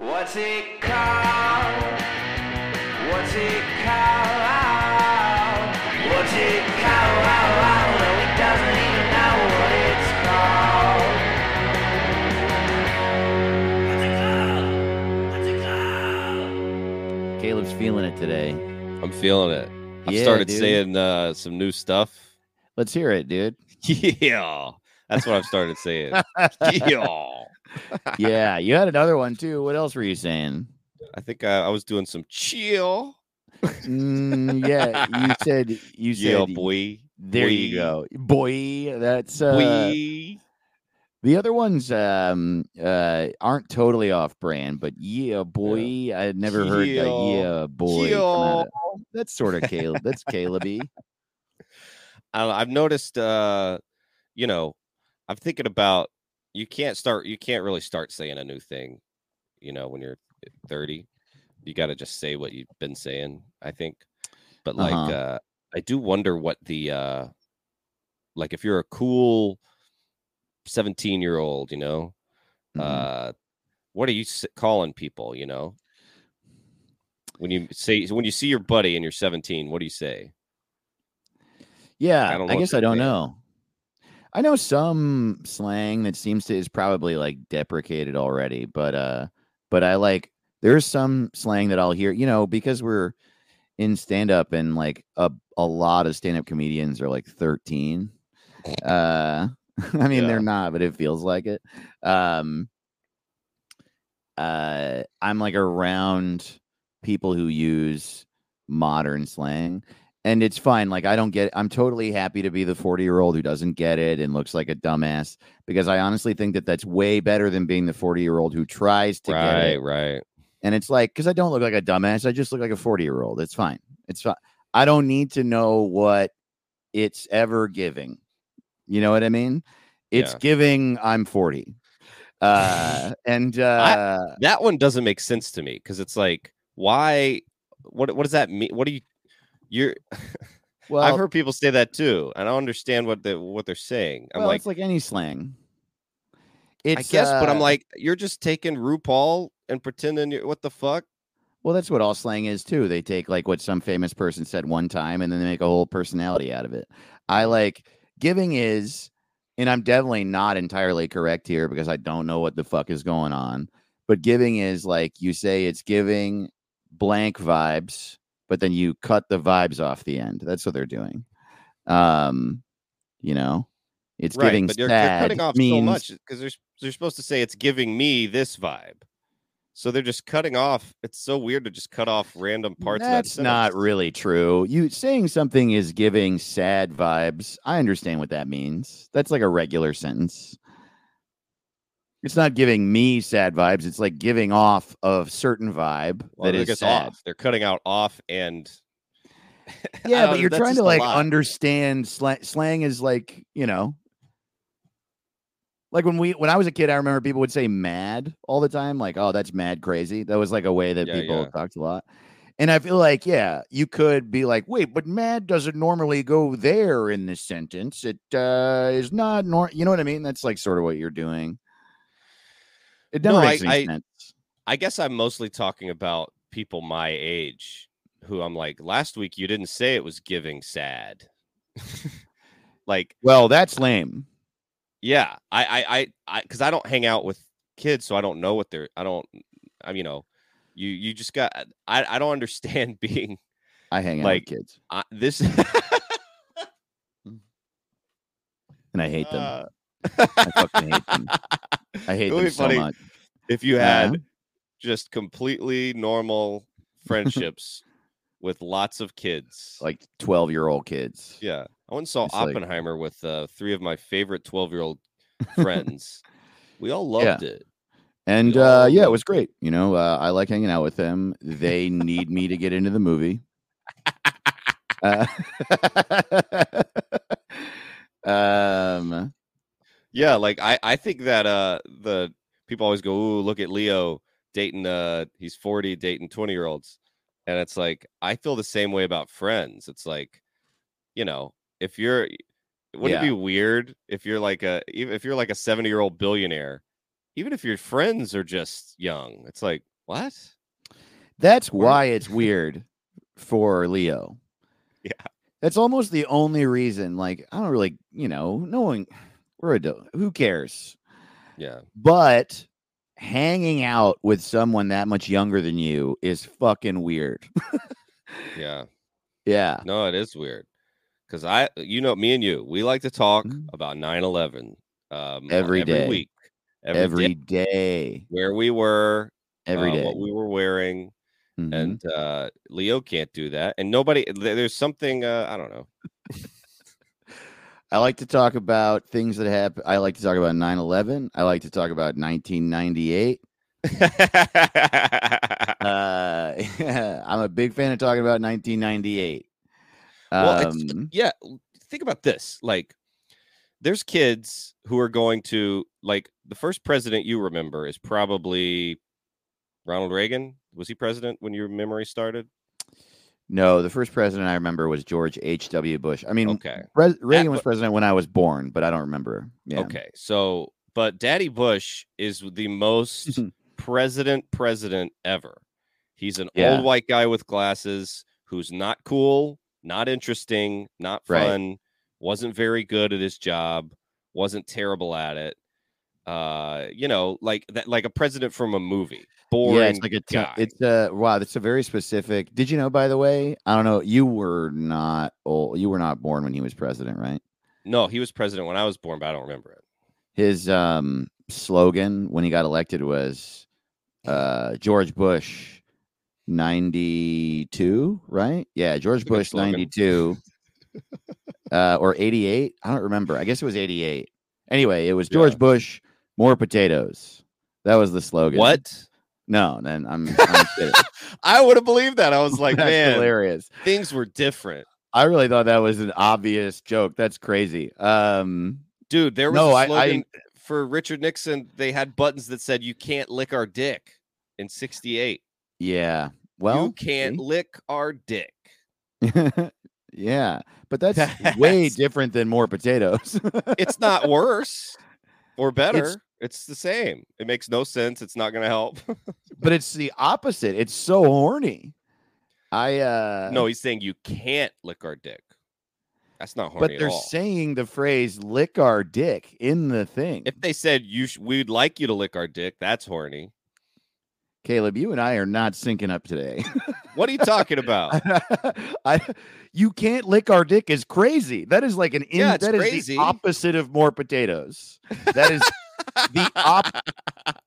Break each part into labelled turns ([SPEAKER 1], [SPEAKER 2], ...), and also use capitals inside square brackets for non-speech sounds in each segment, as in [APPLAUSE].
[SPEAKER 1] What's it called? What's it called? What's it called? No, he doesn't even know what it's called. What's it called? What's it called?
[SPEAKER 2] Caleb's feeling it today.
[SPEAKER 3] I'm feeling it. I've
[SPEAKER 2] Yeah,
[SPEAKER 3] started
[SPEAKER 2] dude.
[SPEAKER 3] saying uh, some new stuff.
[SPEAKER 2] Let's hear it, dude. [LAUGHS]
[SPEAKER 3] Yeah, that's what I've started saying. [LAUGHS] yeah,
[SPEAKER 2] yeah, you had another one too. What else were you saying?
[SPEAKER 3] I think I, I was doing some chill.
[SPEAKER 2] Mm, yeah, you [LAUGHS] said you said Yeah,
[SPEAKER 3] boy.
[SPEAKER 2] There you go, boy. That's uh,
[SPEAKER 3] Boy.
[SPEAKER 2] the other ones um uh aren't totally off brand, but yeah, boy. I had never heard the
[SPEAKER 3] Yeah.
[SPEAKER 2] yeah boy. That's sort of Caleb. That's
[SPEAKER 3] Caleb. [LAUGHS] I've noticed. Uh, you know, I'm thinking about you can't start. You can't really start saying a new thing. You know, when you're 30, you got to just say what you've been saying. I think, but like,
[SPEAKER 2] Uh-huh.
[SPEAKER 3] uh I do wonder what the uh like if you're a cool 17 year old, you know,
[SPEAKER 2] Mhm.
[SPEAKER 3] uh what are you calling people you know when you say when you see your buddy and you're 17 what do you say
[SPEAKER 2] Yeah,
[SPEAKER 3] I
[SPEAKER 2] I, guess I don't know. I know some slang that seems to is probably like deprecated already, but uh but I like there's some slang that I'll hear, you know, because we're in stand up and like a a lot of stand up comedians are like 13. Uh [LAUGHS] I mean
[SPEAKER 3] Yeah.
[SPEAKER 2] they're not, but it feels like it. Um uh I'm like around people who use modern slang and it's fine like i don't get i'm totally happy to be the 40 year old who doesn't get it and looks like a dumbass because i honestly think that that's way better than being the 40 year old who tries to get
[SPEAKER 3] right
[SPEAKER 2] it.
[SPEAKER 3] Right
[SPEAKER 2] and it's like because i don't look like a dumbass i just look like a 40 year old it's fine it's fine i don't need to know what it's ever giving you know what i mean? It's
[SPEAKER 3] Yeah.
[SPEAKER 2] giving i'm 40 uh [LAUGHS] and uh
[SPEAKER 3] that one doesn't make sense to me because it's like why what what does that mean what do you you're [LAUGHS]
[SPEAKER 2] well
[SPEAKER 3] i've heard people say that too and i don't understand what they what they're saying i'm
[SPEAKER 2] well,
[SPEAKER 3] like
[SPEAKER 2] it's like any slang
[SPEAKER 3] i
[SPEAKER 2] it's
[SPEAKER 3] guess but i'm
[SPEAKER 2] uh,
[SPEAKER 3] like you're just taking rupaul and pretending you're what the fuck
[SPEAKER 2] Well, that's what all slang is too. They take like what some famous person said one time and then they make a whole personality out of it. I like giving is, and I'm definitely not entirely correct here because I don't know what the fuck is going on. But giving is like you say it's giving blank vibes, but then you cut the vibes off the end. That's what they're doing. Um, you know, it's
[SPEAKER 3] right
[SPEAKER 2] giving
[SPEAKER 3] but you're,
[SPEAKER 2] sad
[SPEAKER 3] you're cutting off
[SPEAKER 2] means
[SPEAKER 3] so much because they're, they're supposed to say it's giving me this vibe so they're just cutting off it's so weird to just cut off random parts
[SPEAKER 2] That's
[SPEAKER 3] that
[SPEAKER 2] not really true. You saying something is giving sad vibes. I understand what that means. That's like a regular sentence. It's not giving me sad vibes. It's like giving off a certain vibe
[SPEAKER 3] well,
[SPEAKER 2] that is sad.
[SPEAKER 3] off they're cutting out off and [LAUGHS]
[SPEAKER 2] Yeah, but
[SPEAKER 3] know, [LAUGHS]
[SPEAKER 2] you're trying to like
[SPEAKER 3] lot.
[SPEAKER 2] understand slang. Slang is like you know, like when we when I was a kid, I remember people would say "mad" all the time. Like, oh, that's mad crazy. That was like a way that
[SPEAKER 3] Yeah,
[SPEAKER 2] people
[SPEAKER 3] yeah.
[SPEAKER 2] talked a lot. And I feel like, yeah, you could be like, wait, but mad doesn't normally go there in this sentence. It uh, is not nor. You know what I mean? That's like sort of what you're doing. It never
[SPEAKER 3] No,
[SPEAKER 2] makes
[SPEAKER 3] I-
[SPEAKER 2] any
[SPEAKER 3] I-
[SPEAKER 2] sense.
[SPEAKER 3] I guess I'm mostly talking about people my age who I'm like, last week you didn't say it was giving sad. [LAUGHS] like,
[SPEAKER 2] Well, that's lame.
[SPEAKER 3] yeah, I, I, I, I, because I don't hang out with kids, so I don't know what they're. I don't. I'm, you know, you, you just got. I, I don't understand [LAUGHS] being
[SPEAKER 2] I hang out
[SPEAKER 3] Like,
[SPEAKER 2] with kids
[SPEAKER 3] uh, this. [LAUGHS]
[SPEAKER 2] and I hate them.
[SPEAKER 3] Uh,
[SPEAKER 2] I fucking hate them. I hate them so much.
[SPEAKER 3] if you had just completely normal [LAUGHS] friendships with lots of kids.
[SPEAKER 2] like 12 year old kids.
[SPEAKER 3] Yeah, I went and saw
[SPEAKER 2] It's like-
[SPEAKER 3] Oppenheimer with uh, three of my favorite twelve-year-old [LAUGHS] friends. we all
[SPEAKER 2] Yeah.
[SPEAKER 3] loved it.
[SPEAKER 2] And uh, yeah, it was great. You know, uh, I like hanging out with them. They need me to get into the movie. [LAUGHS] Uh, um,
[SPEAKER 3] Yeah, like I, I think that uh the people always go, "Ooh, look at Leo dating uh he's 40 dating 20-year-olds." And it's like I feel the same way about friends. It's like, you know, if you're would
[SPEAKER 2] Yeah.
[SPEAKER 3] it be weird if you're like a even if you're like a 70-year-old billionaire even if your friends are just young, it's like what?
[SPEAKER 2] That's
[SPEAKER 3] Or-
[SPEAKER 2] why it's weird for Leo. [LAUGHS]
[SPEAKER 3] Yeah.
[SPEAKER 2] That's almost the only reason. Like, I don't really, you know, knowing we're adult, who cares?
[SPEAKER 3] Yeah,
[SPEAKER 2] But hanging out with someone that much younger than you is fucking weird.
[SPEAKER 3] yeah. [LAUGHS]
[SPEAKER 2] yeah.
[SPEAKER 3] No, it is weird because I, you know, me and you, we like to talk
[SPEAKER 2] Mhm.
[SPEAKER 3] about 9-11 um,
[SPEAKER 2] Every
[SPEAKER 3] every
[SPEAKER 2] day.
[SPEAKER 3] week,
[SPEAKER 2] Every
[SPEAKER 3] day,
[SPEAKER 2] day.
[SPEAKER 3] where we were,
[SPEAKER 2] Every
[SPEAKER 3] uh,
[SPEAKER 2] day.
[SPEAKER 3] what we were wearing,
[SPEAKER 2] Mhm.
[SPEAKER 3] and uh, Leo can't do that, and nobody. There's something uh, I don't know.
[SPEAKER 2] I like to talk about things that happen. I like to talk about 9 11. I like to talk about 1998. [LAUGHS] Uh, [LAUGHS] I'm a big fan of talking about 1998.
[SPEAKER 3] Well,
[SPEAKER 2] Um,
[SPEAKER 3] yeah, think about this. Like, there's kids who are going to like the first president you remember is probably Ronald Reagan. Was he president when your memory started?
[SPEAKER 2] No, the first president I remember was George H.W. Bush. I mean,
[SPEAKER 3] Okay.
[SPEAKER 2] Pres- Reagan
[SPEAKER 3] At-
[SPEAKER 2] was president when I was born, but I don't remember. Yeah.
[SPEAKER 3] Okay. So, but Daddy Bush is the most [LAUGHS] president president ever. He's an
[SPEAKER 2] Yeah.
[SPEAKER 3] old white guy with glasses who's not cool, not interesting, not
[SPEAKER 2] Right.
[SPEAKER 3] fun, wasn't very good at his job, wasn't terrible at it. Uh, you know, like that like a president from a movie. Boring.
[SPEAKER 2] Yeah, it's like a. T-
[SPEAKER 3] guy.
[SPEAKER 2] it's a wow. That's a very specific. Did you know? By the way, I don't know. You were not old. You were not born when he was president, right?
[SPEAKER 3] no, he was president when I was born, but I don't remember it.
[SPEAKER 2] His um slogan when he got elected was uh George Bush 92, right? Yeah, George Bush 92 [LAUGHS] uh or 88. I don't remember. I guess it was 88. Anyway, it was George
[SPEAKER 3] Yeah.
[SPEAKER 2] Bush more potatoes. That was the slogan.
[SPEAKER 3] What?
[SPEAKER 2] No, then I'm, I'm. [LAUGHS]
[SPEAKER 3] I would have believed that. I was like,
[SPEAKER 2] That's
[SPEAKER 3] man,
[SPEAKER 2] hilarious.
[SPEAKER 3] things were different.
[SPEAKER 2] I really thought that was an obvious joke. That's crazy. Um
[SPEAKER 3] Dude, there was
[SPEAKER 2] No,
[SPEAKER 3] a
[SPEAKER 2] I- I-
[SPEAKER 3] slogan for Richard Nixon. They had buttons that said "You can't lick our dick" in '68.
[SPEAKER 2] yeah. Well,
[SPEAKER 3] you can't
[SPEAKER 2] see?
[SPEAKER 3] lick our dick. [LAUGHS]
[SPEAKER 2] yeah, but that's [LAUGHS] way different than more potatoes.
[SPEAKER 3] It's not worse or better. It's, the same. It makes no sense. It's not going to help.
[SPEAKER 2] but it's the opposite. It's so horny. I uh
[SPEAKER 3] no, he's saying you can't lick our dick. That's not horny
[SPEAKER 2] but they're saying the phrase "lick our dick" in the thing.
[SPEAKER 3] if they said you, sh- we'd like you to lick our dick, that's horny.
[SPEAKER 2] Caleb, you and I are not syncing up today. [LAUGHS]
[SPEAKER 3] What are you talking about? [LAUGHS]
[SPEAKER 2] I, you can't lick our dick is crazy. That is like an in,
[SPEAKER 3] Yeah,
[SPEAKER 2] that is
[SPEAKER 3] crazy.
[SPEAKER 2] the opposite of more potatoes. That is the op.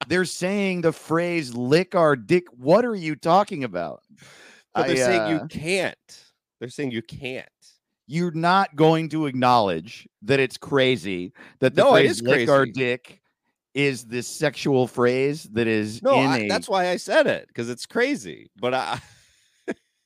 [SPEAKER 2] They're saying the phrase "lick our dick." What are you talking about?
[SPEAKER 3] But they're
[SPEAKER 2] I,
[SPEAKER 3] saying
[SPEAKER 2] uh,
[SPEAKER 3] you can't. They're saying you can't.
[SPEAKER 2] you're not going to acknowledge that it's crazy that the
[SPEAKER 3] No,
[SPEAKER 2] phrase "lick our dick" is this sexual phrase that is
[SPEAKER 3] No,
[SPEAKER 2] in
[SPEAKER 3] I,
[SPEAKER 2] a.
[SPEAKER 3] that's why I said it because it's crazy. But I,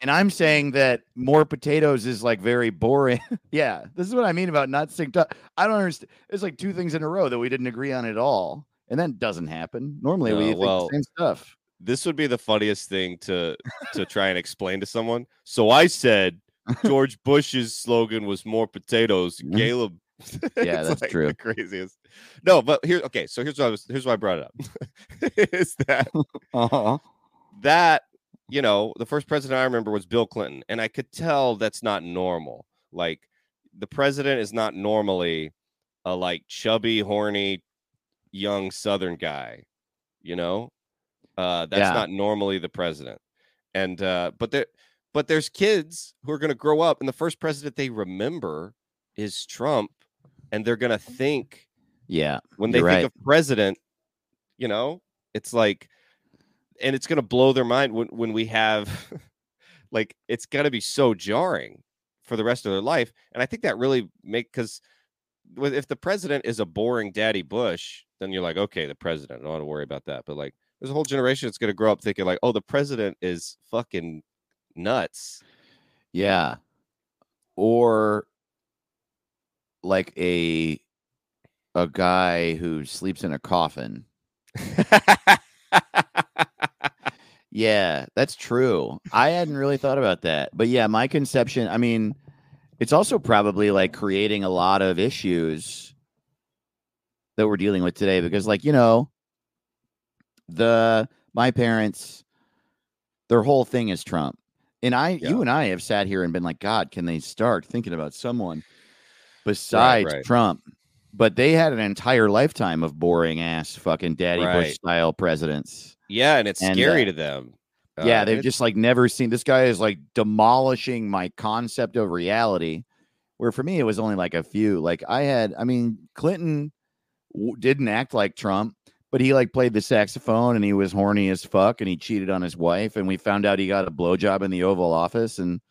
[SPEAKER 2] and I'm saying that more potatoes is like very boring. [LAUGHS] yeah, this is what I mean about not synced up. I don't understand. It's like two things in a row that we didn't agree on at all, and that doesn't happen. Normally, we
[SPEAKER 3] No,
[SPEAKER 2] think
[SPEAKER 3] well,
[SPEAKER 2] the same stuff.
[SPEAKER 3] this would be the funniest thing to to try and explain to someone. So I said [LAUGHS] George Bush's slogan was more potatoes.
[SPEAKER 2] Mhm.
[SPEAKER 3] Caleb. [LAUGHS]
[SPEAKER 2] Yeah, that's
[SPEAKER 3] like
[SPEAKER 2] true.
[SPEAKER 3] The craziest. No, but here, okay. So here's why I was. Here's why I brought it up. is that
[SPEAKER 2] Uh-huh.
[SPEAKER 3] that you know the first president I remember was Bill Clinton, and I could tell that's not normal. Like the president is not normally a like chubby, horny, young Southern guy. You know, uh, that's
[SPEAKER 2] Yeah.
[SPEAKER 3] not normally the president. And uh, but there, but there's kids who are going to grow up, and the first president they remember is Trump, and they're going to think
[SPEAKER 2] Yeah,
[SPEAKER 3] when they think
[SPEAKER 2] right.
[SPEAKER 3] of president, you know, it's like, and it's gonna blow their mind when when we have, [LAUGHS] like, it's gonna be so jarring for the rest of their life. And I think that really make because if the president is a boring daddy Bush, then you're like, okay, the president, I don't want to worry about that. But like, there's a whole generation that's gonna grow up thinking like, oh, the president is fucking nuts.
[SPEAKER 2] yeah, or like a a guy who sleeps in a coffin. [LAUGHS] Yeah, that's true. I hadn't really thought about that. But yeah, my conception, I mean, it's also probably like creating a lot of issues that we're dealing with today because like, you know, the my parents, their whole thing is Trump. And I, you and I have sat here and been like, God, can they start thinking about someone besides
[SPEAKER 3] right.
[SPEAKER 2] Trump? But they had an entire lifetime of boring ass fucking daddy Bush style presidents.
[SPEAKER 3] Yeah, and it's
[SPEAKER 2] And,
[SPEAKER 3] scary
[SPEAKER 2] uh,
[SPEAKER 3] to them.
[SPEAKER 2] yeah,
[SPEAKER 3] Uh,
[SPEAKER 2] they've just like never seen this guy is like demolishing my concept of reality. Where for me, it was only like a few. Like I had, I mean, Clinton w- didn't act like Trump, but he like played the saxophone and he was horny as fuck and he cheated on his wife. And we found out he got a blowjob in the Oval Office. And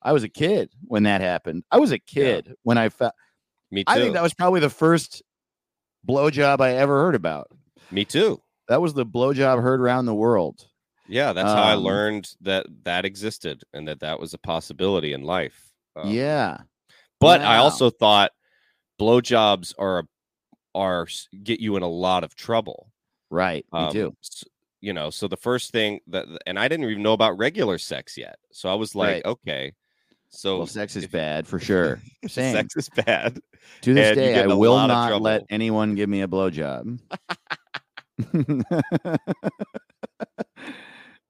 [SPEAKER 2] I was a kid when that happened. I was a kid when I found.
[SPEAKER 3] me too.
[SPEAKER 2] I think that was probably the first blowjob I ever heard about.
[SPEAKER 3] me too.
[SPEAKER 2] That was the blowjob heard around the world.
[SPEAKER 3] Yeah, that's how I
[SPEAKER 2] Um,
[SPEAKER 3] learned that that existed and that that was a possibility in life. Um,
[SPEAKER 2] yeah.
[SPEAKER 3] but I also thought blowjobs are are get you in a lot of trouble.
[SPEAKER 2] Right. Me
[SPEAKER 3] Um, s- You know, so the first thing that, and I didn't even know about regular sex yet. So I was like,
[SPEAKER 2] Right.
[SPEAKER 3] okay, so
[SPEAKER 2] Well, sex is
[SPEAKER 3] if-
[SPEAKER 2] bad for [LAUGHS] sure. Same.
[SPEAKER 3] sex is bad.
[SPEAKER 2] to this
[SPEAKER 3] and
[SPEAKER 2] day, I will not let anyone give me a blowjob. [LAUGHS]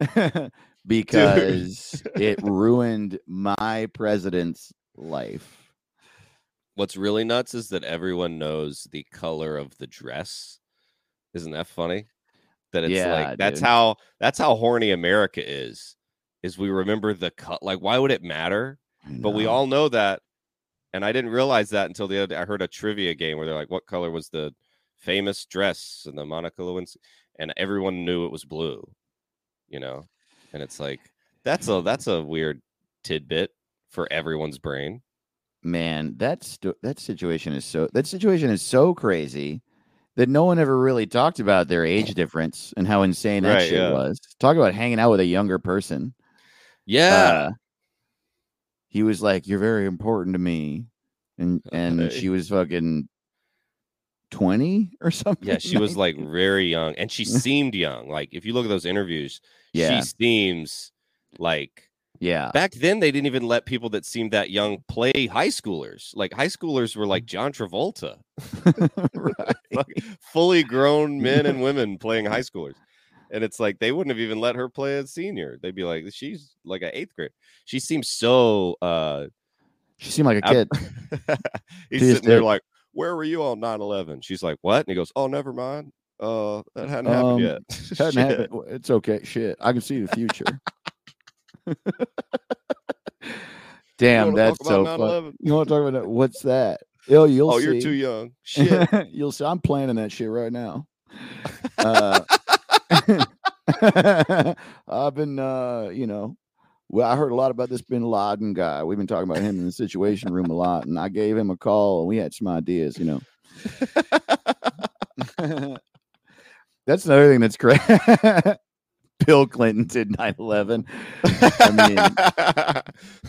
[SPEAKER 2] [LAUGHS] because it ruined my president's life.
[SPEAKER 3] What's really nuts is that everyone knows the color of the dress. Isn't that funny? That it's
[SPEAKER 2] Yeah,
[SPEAKER 3] like that's
[SPEAKER 2] dude.
[SPEAKER 3] how that's how horny America is. Is we remember the cut like why would it matter? But we all know that. And I didn't realize that until the other day. I heard a trivia game where they're like, what color was the famous dress and the Monica Lewinsky? And everyone knew it was blue, you know? And it's like, that's a that's a weird tidbit for everyone's brain.
[SPEAKER 2] man, that sto- that situation is so that situation is so crazy that no one ever really talked about their age difference and how insane that
[SPEAKER 3] Right,
[SPEAKER 2] shit
[SPEAKER 3] yeah.
[SPEAKER 2] was. Talk about hanging out with a younger person.
[SPEAKER 3] Yeah.
[SPEAKER 2] uh, he was like, "You're very important to me," and and she was fucking twenty or something.
[SPEAKER 3] yeah, she was like [LAUGHS] very young and she [LAUGHS] seemed young. Like if you look at those interviews,
[SPEAKER 2] yeah,
[SPEAKER 3] she seems like
[SPEAKER 2] yeah,
[SPEAKER 3] back then they didn't even let people that seemed that young play high schoolers. Like high schoolers were like John Travolta. [LAUGHS] like fully grown men and women playing high schoolers. And it's like they wouldn't have even let her play a senior. They'd be like, she's like an eighth grade. She seems so uh
[SPEAKER 2] She seemed like a kid.
[SPEAKER 3] he's sitting there like, Where were you on 9-11? She's like, What? And he goes, Oh, never mind. Uh that hadn't happened
[SPEAKER 2] Um,
[SPEAKER 3] yet. [LAUGHS]
[SPEAKER 2] Hadn't happened. It's okay. Shit, I can see the future. [LAUGHS] Damn, that's so fun.
[SPEAKER 3] 9/11?
[SPEAKER 2] You want to talk about that? What's that? Oh, you'll
[SPEAKER 3] Oh,
[SPEAKER 2] see.
[SPEAKER 3] you're too young. [LAUGHS] Shit.
[SPEAKER 2] you'll see. I'm planning that shit right now. Uh, I've been, uh, you know, well, I heard a lot about this Bin Laden guy. We've been talking about him in the Situation Room a lot, and I gave him a call, and we had some ideas. You know, [LAUGHS] that's another thing that's great. [LAUGHS] Bill Clinton did 9/11. I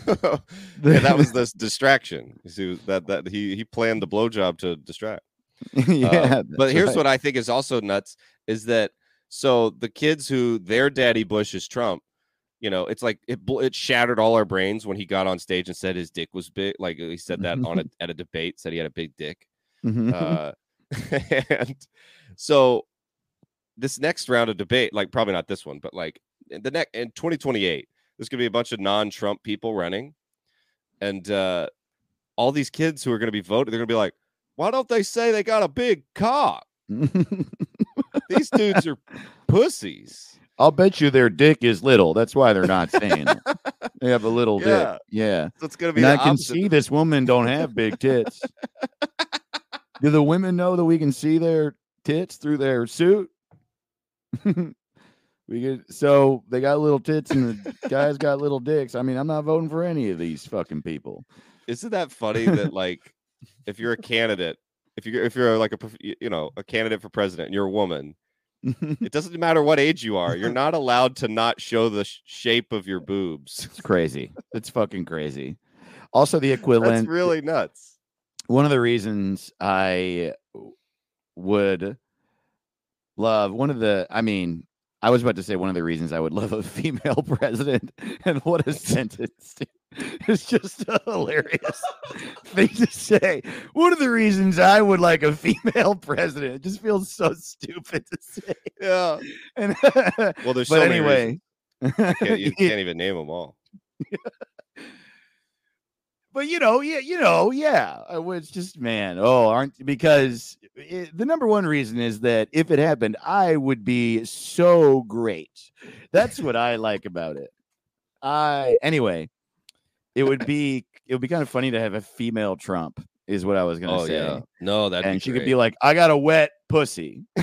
[SPEAKER 2] [LAUGHS]
[SPEAKER 3] yeah, that was this distraction. You see, that that he he planned the blowjob to distract.
[SPEAKER 2] yeah,
[SPEAKER 3] Uh, but here's what I think is also nuts is that so the kids who their daddy Bush is Trump, you know, it's like it it shattered all our brains when he got on stage and said his dick was big. Like he said that on a [LAUGHS] at a debate, said he had a big dick.
[SPEAKER 2] what. [LAUGHS]
[SPEAKER 3] Uh, [LAUGHS] and so this next round of debate, like probably not this one, but like in the next in 2028, there's gonna be a bunch of non-Trump people running, and uh all these kids who are gonna be voting, they're gonna be like, why don't they say they got a big cock? These dudes are pussies.
[SPEAKER 2] I'll bet you their dick is little. That's why they're not saying it. They have a little [LAUGHS]
[SPEAKER 3] Yeah.
[SPEAKER 2] dick. Yeah.
[SPEAKER 3] So it's gonna be
[SPEAKER 2] I can see this woman don't have big tits. [LAUGHS] Do the women know that we can see their tits through their suit? [LAUGHS] we get so they got little tits and the guys got little dicks. I mean, I'm not voting for any of these fucking people.
[SPEAKER 3] Isn't that funny that like if you're a candidate, if you're if you're like a you know a candidate for president, and you're a woman, [LAUGHS] it doesn't matter what age you are. You're not allowed to not show the sh- shape of your boobs.
[SPEAKER 2] It's crazy. It's fucking crazy. Also, the
[SPEAKER 3] That's
[SPEAKER 2] equivalent.
[SPEAKER 3] really nuts.
[SPEAKER 2] one of the reasons I would love one of the I mean, I was about to say one of the reasons I would love a [LAUGHS] female president and what a sentence. [LAUGHS] It's just a hilarious thing to say. One of the reasons I would like a female [LAUGHS] president. It just feels so stupid to say.
[SPEAKER 3] Yeah.
[SPEAKER 2] And [LAUGHS]
[SPEAKER 3] Well, there's
[SPEAKER 2] but
[SPEAKER 3] so many
[SPEAKER 2] anyway.
[SPEAKER 3] Can't- you can't even name them all.
[SPEAKER 2] but you know, yeah, you know, yeah. I was just man, oh, aren't because it, the number one reason is that if it happened, I would be so great. That's what I like about it. I anyway, it would be it would be kind of funny to have a female Trump, is what I was gonna
[SPEAKER 3] Oh
[SPEAKER 2] say.
[SPEAKER 3] yeah. No, that
[SPEAKER 2] and she could be like, I got a wet pussy. [LAUGHS]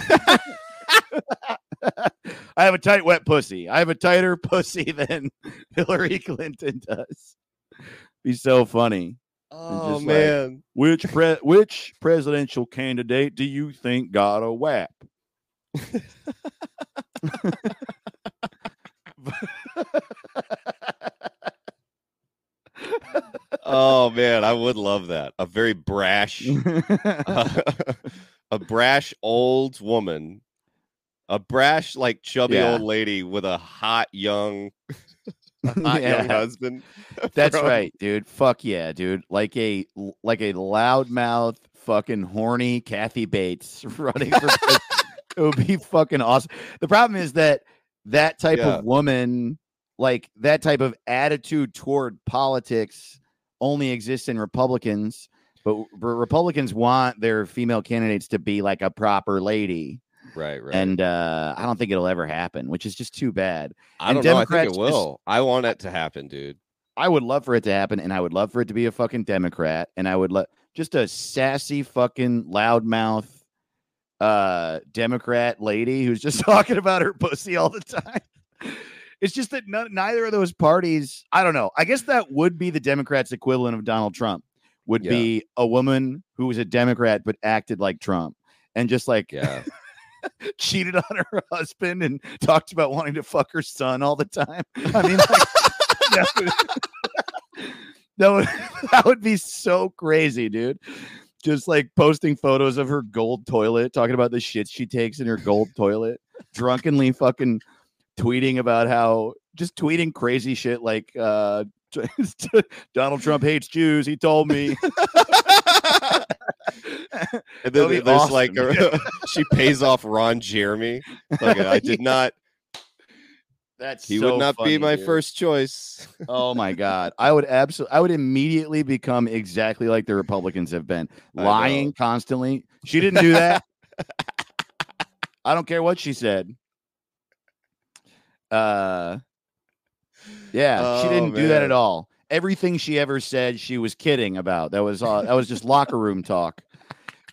[SPEAKER 2] I have a tight, wet pussy. I have a tighter pussy [LAUGHS] than Hillary Clinton does. Be so funny.
[SPEAKER 3] "Oh
[SPEAKER 2] just like-
[SPEAKER 3] man,
[SPEAKER 2] Which pre- which presidential candidate do you think got a WAP? [LAUGHS]
[SPEAKER 3] oh man, I would love that. A very brash, [LAUGHS] uh, [LAUGHS] a brash old woman, a brash like chubby
[SPEAKER 2] Yeah.
[SPEAKER 3] old lady with a hot young, a [LAUGHS] hot young husband.
[SPEAKER 2] That's
[SPEAKER 3] from-
[SPEAKER 2] right, dude. Fuck yeah, dude. Like a like a loudmouth, fucking horny Kathy Bates running for it would be fucking awesome. The problem is that that type
[SPEAKER 3] Yeah.
[SPEAKER 2] of woman, like that type of attitude toward politics, only exists in Republicans. But Republicans want their female candidates to be like a proper lady,
[SPEAKER 3] Right, right.
[SPEAKER 2] and uh, I don't think it'll ever happen, which is just too bad.
[SPEAKER 3] I
[SPEAKER 2] and
[SPEAKER 3] don't know. I think
[SPEAKER 2] Democrats
[SPEAKER 3] it
[SPEAKER 2] just-
[SPEAKER 3] will. I want it to happen, dude.
[SPEAKER 2] I would love for it to happen, and I would love for it to be a fucking Democrat, and I would let just a sassy fucking loudmouth uh Democrat lady who's just [LAUGHS] talking about her pussy all the time. It's just that none, neither of those parties, I don't know. I guess that would be the Democrats' equivalent of Donald Trump. Would
[SPEAKER 3] Yeah.
[SPEAKER 2] be a woman who was a Democrat but acted like Trump and just like
[SPEAKER 3] Yeah. [LAUGHS]
[SPEAKER 2] cheated on her [LAUGHS] husband and talked about wanting to fuck her son all the time. I mean, like, [LAUGHS] that, would, that would that would be so crazy, dude. Just like posting photos of her gold toilet, talking about the shit she takes in her gold toilet, drunkenly fucking tweeting about how just tweeting crazy shit like uh [LAUGHS] Donald Trump hates Jews. He told me. [LAUGHS]
[SPEAKER 3] And then there's like a, [LAUGHS] she pays off Ron Jeremy. Like I did not.
[SPEAKER 2] That's
[SPEAKER 3] He
[SPEAKER 2] so
[SPEAKER 3] would not be my
[SPEAKER 2] dude.
[SPEAKER 3] first choice.
[SPEAKER 2] Oh my god. I would absolutely I would immediately become exactly like the Republicans have been. Lying constantly. She didn't do that. I don't care what she said. Uh Yeah, she
[SPEAKER 3] Oh,
[SPEAKER 2] didn't do that at all. Everything she ever said she was kidding about. That was uh, that was just locker room talk.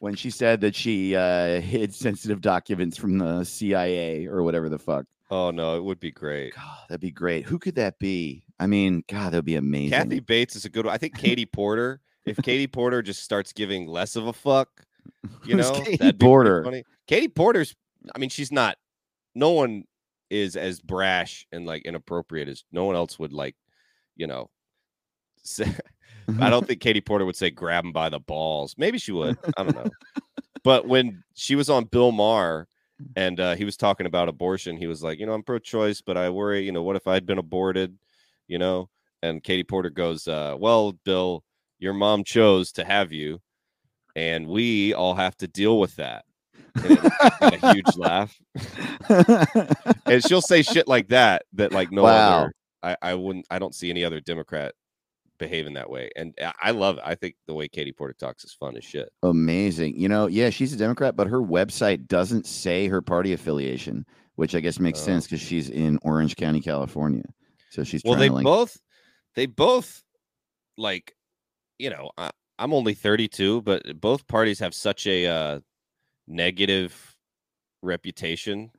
[SPEAKER 2] When she said that she uh, hid sensitive documents from the CIA or whatever the fuck.
[SPEAKER 3] Oh no, it would be great.
[SPEAKER 2] God, that'd be great. Who could that be? I mean, God, that'd be amazing.
[SPEAKER 3] Kathy Bates is a good one. I think Katie Porter. If Katie Porter just starts giving less of a fuck, [LAUGHS] you know,
[SPEAKER 2] Katie
[SPEAKER 3] that'd be
[SPEAKER 2] Porter?
[SPEAKER 3] funny. Katie Porter's. I mean, she's not. No one is as brash and like inappropriate as no one else would like. You know, say, [LAUGHS] I don't [LAUGHS] think Katie Porter would say grab him by the balls. Maybe she would. I don't know. [LAUGHS] but when she was on Bill Maher and uh, he was talking about abortion, he was like, you know, I'm pro-choice, but I worry, you know, what if I'd been aborted, you know? And Katie Porter goes, uh, well, Bill, your mom chose to have you, and we all have to deal with that. And and a huge laugh. And she'll say shit like that that like no
[SPEAKER 2] Wow.
[SPEAKER 3] other. I, I wouldn't. I don't see any other Democrat behaving that way, and I- love it. I think the way Katie Porter talks is fun as shit.
[SPEAKER 2] Amazing. You know, yeah, she's a Democrat, but her website doesn't say her party affiliation, which I guess makes
[SPEAKER 3] Oh.
[SPEAKER 2] sense because she's in Orange County, California. So she's
[SPEAKER 3] well they
[SPEAKER 2] like,
[SPEAKER 3] both they both like you know I, i'm only 32 but both parties have such a uh negative reputation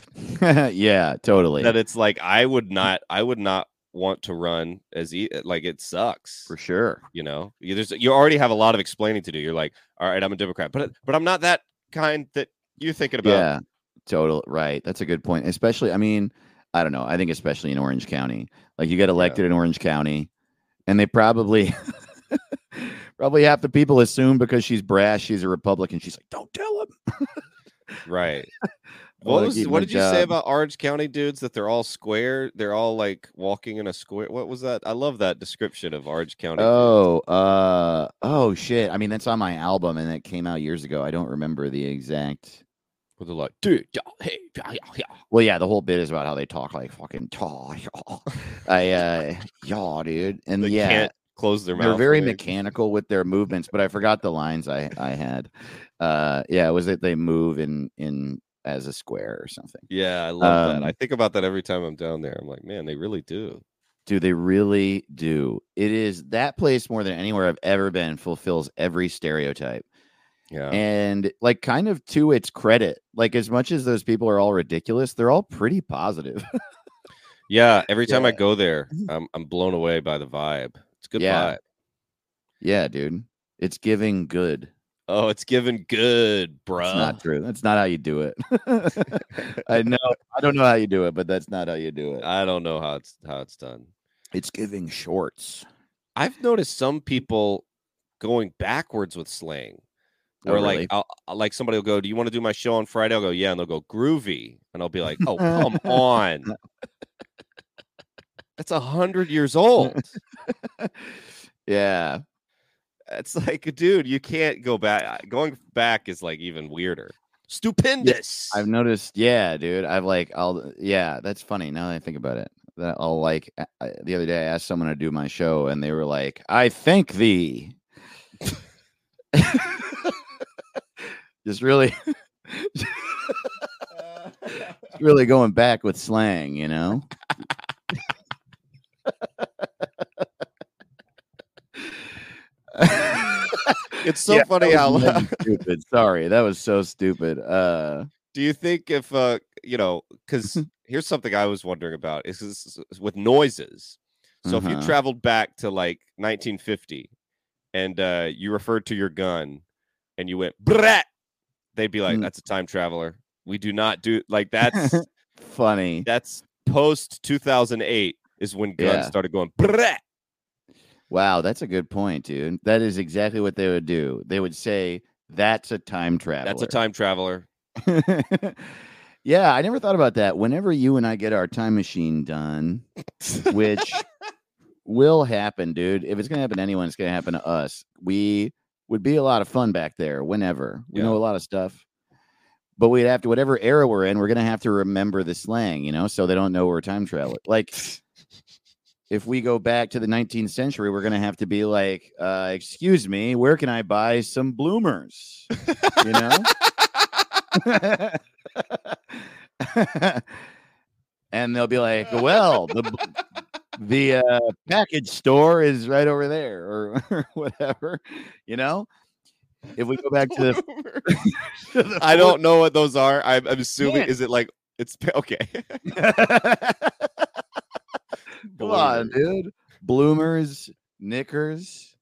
[SPEAKER 3] [LAUGHS]
[SPEAKER 2] yeah, totally.
[SPEAKER 3] that it's like i would not i would not want to run as e- like it sucks
[SPEAKER 2] for sure.
[SPEAKER 3] you know you, there's, you already have a lot of explaining to do you're like all right i'm a democrat but but i'm not that kind that you're thinking about
[SPEAKER 2] Yeah, total. Right. That's a good point. Especially, I mean, I don't know. I think especially in Orange County, like you get elected in Orange County, and they probably, [LAUGHS] probably half the people assume because she's brash, she's a Republican. She's like, don't tell him.
[SPEAKER 3] right [LAUGHS] What was what did you say about Orange County dudes that they're all square? They're all like walking in a square. What was that? I love that description of Orange County. dudes.
[SPEAKER 2] Oh, uh, oh shit. I mean, that's on my album, and it came out years ago. I don't remember the exact.
[SPEAKER 3] Where they're like, dude, hey, yeah, yeah."
[SPEAKER 2] Well, yeah, the whole bit is about how they talk like fucking tall. I, uh, yeah, dude, and
[SPEAKER 3] They
[SPEAKER 2] yeah,
[SPEAKER 3] can't close their mouth.
[SPEAKER 2] they're very mechanical with their movements. But I forgot the lines I I had. Uh, yeah, was that they move in in as a square or something.
[SPEAKER 3] Yeah, I love that.
[SPEAKER 2] Um,
[SPEAKER 3] I think about that every time I'm down there. I'm like, man, they really do.
[SPEAKER 2] Do they really do? It is that place more than anywhere I've ever been fulfills every stereotype.
[SPEAKER 3] Yeah.
[SPEAKER 2] and like kind of to its credit like as much as those people are all ridiculous they're all pretty positive
[SPEAKER 3] yeah. Every [LAUGHS] time I go there, I'm I'm blown away by the vibe. Good
[SPEAKER 2] Yeah.
[SPEAKER 3] vibe.
[SPEAKER 2] yeah dude it's giving good
[SPEAKER 3] Oh, it's giving good, bruh.
[SPEAKER 2] It's not true that's not how you do it [LAUGHS] [LAUGHS] i know i don't know how you do it but that's not how you do it
[SPEAKER 3] I don't know how it's how it's done.
[SPEAKER 2] it's giving shorts
[SPEAKER 3] I've noticed some people going backwards with slang.
[SPEAKER 2] Oh, really?
[SPEAKER 3] like I'll- like somebody will go, "Do you want to do my show on Friday?" I'll go, "Yeah," and they'll go groovy, and I'll be like, "Oh, [LAUGHS] come on." That's a hundred years old. [LAUGHS]
[SPEAKER 2] yeah
[SPEAKER 3] It's like, dude, you can't go back. Uh, going back is like even weirder. Stupendous.
[SPEAKER 2] i've noticed yeah dude i've like i'll yeah that's funny now that i think about it that i'll like I- the other day i asked someone to do my show and they were like i thank thee [LAUGHS] just really [LAUGHS] really going back with slang you know [LAUGHS]
[SPEAKER 3] it's so
[SPEAKER 2] Yeah,
[SPEAKER 3] funny how. [LAUGHS]
[SPEAKER 2] stupid sorry that was so stupid uh
[SPEAKER 3] do you think if uh you know because [LAUGHS] here's something i was wondering about is this with noises so if you
[SPEAKER 2] Uh-huh.
[SPEAKER 3] traveled back to like 1950 and uh you referred to your gun and you went brat they'd be like that's a time traveler we do not do like that's
[SPEAKER 2] funny
[SPEAKER 3] that's post 2008 is when guns
[SPEAKER 2] Yeah.
[SPEAKER 3] started going brat
[SPEAKER 2] wow that's a good point dude that is exactly what they would do they would say that's a time traveler
[SPEAKER 3] that's a time traveler [LAUGHS]
[SPEAKER 2] yeah, I never thought about that. Whenever you and I get our time machine done, which will happen, dude. If it's gonna happen to anyone, it's gonna happen to us. We would be a lot of fun back there whenever. We
[SPEAKER 3] Yeah.
[SPEAKER 2] know a lot of stuff. But we'd have to whatever era we're in, we're gonna have to remember the slang, you know, so they don't know we're time traveling. Like if we go back to the 19th century, we're gonna have to be like, uh, excuse me, where can I buy some bloomers? You know? [LAUGHS] and they'll be like, "Well, the the uh, package store is right over there, or, or [LAUGHS] whatever." You know, if we go back to the, to the
[SPEAKER 3] i don't know what those are i'm, I'm assuming
[SPEAKER 2] Man.
[SPEAKER 3] is it like it's okay [LAUGHS] [LAUGHS]
[SPEAKER 2] Come on, dude. Bloomers, knickers.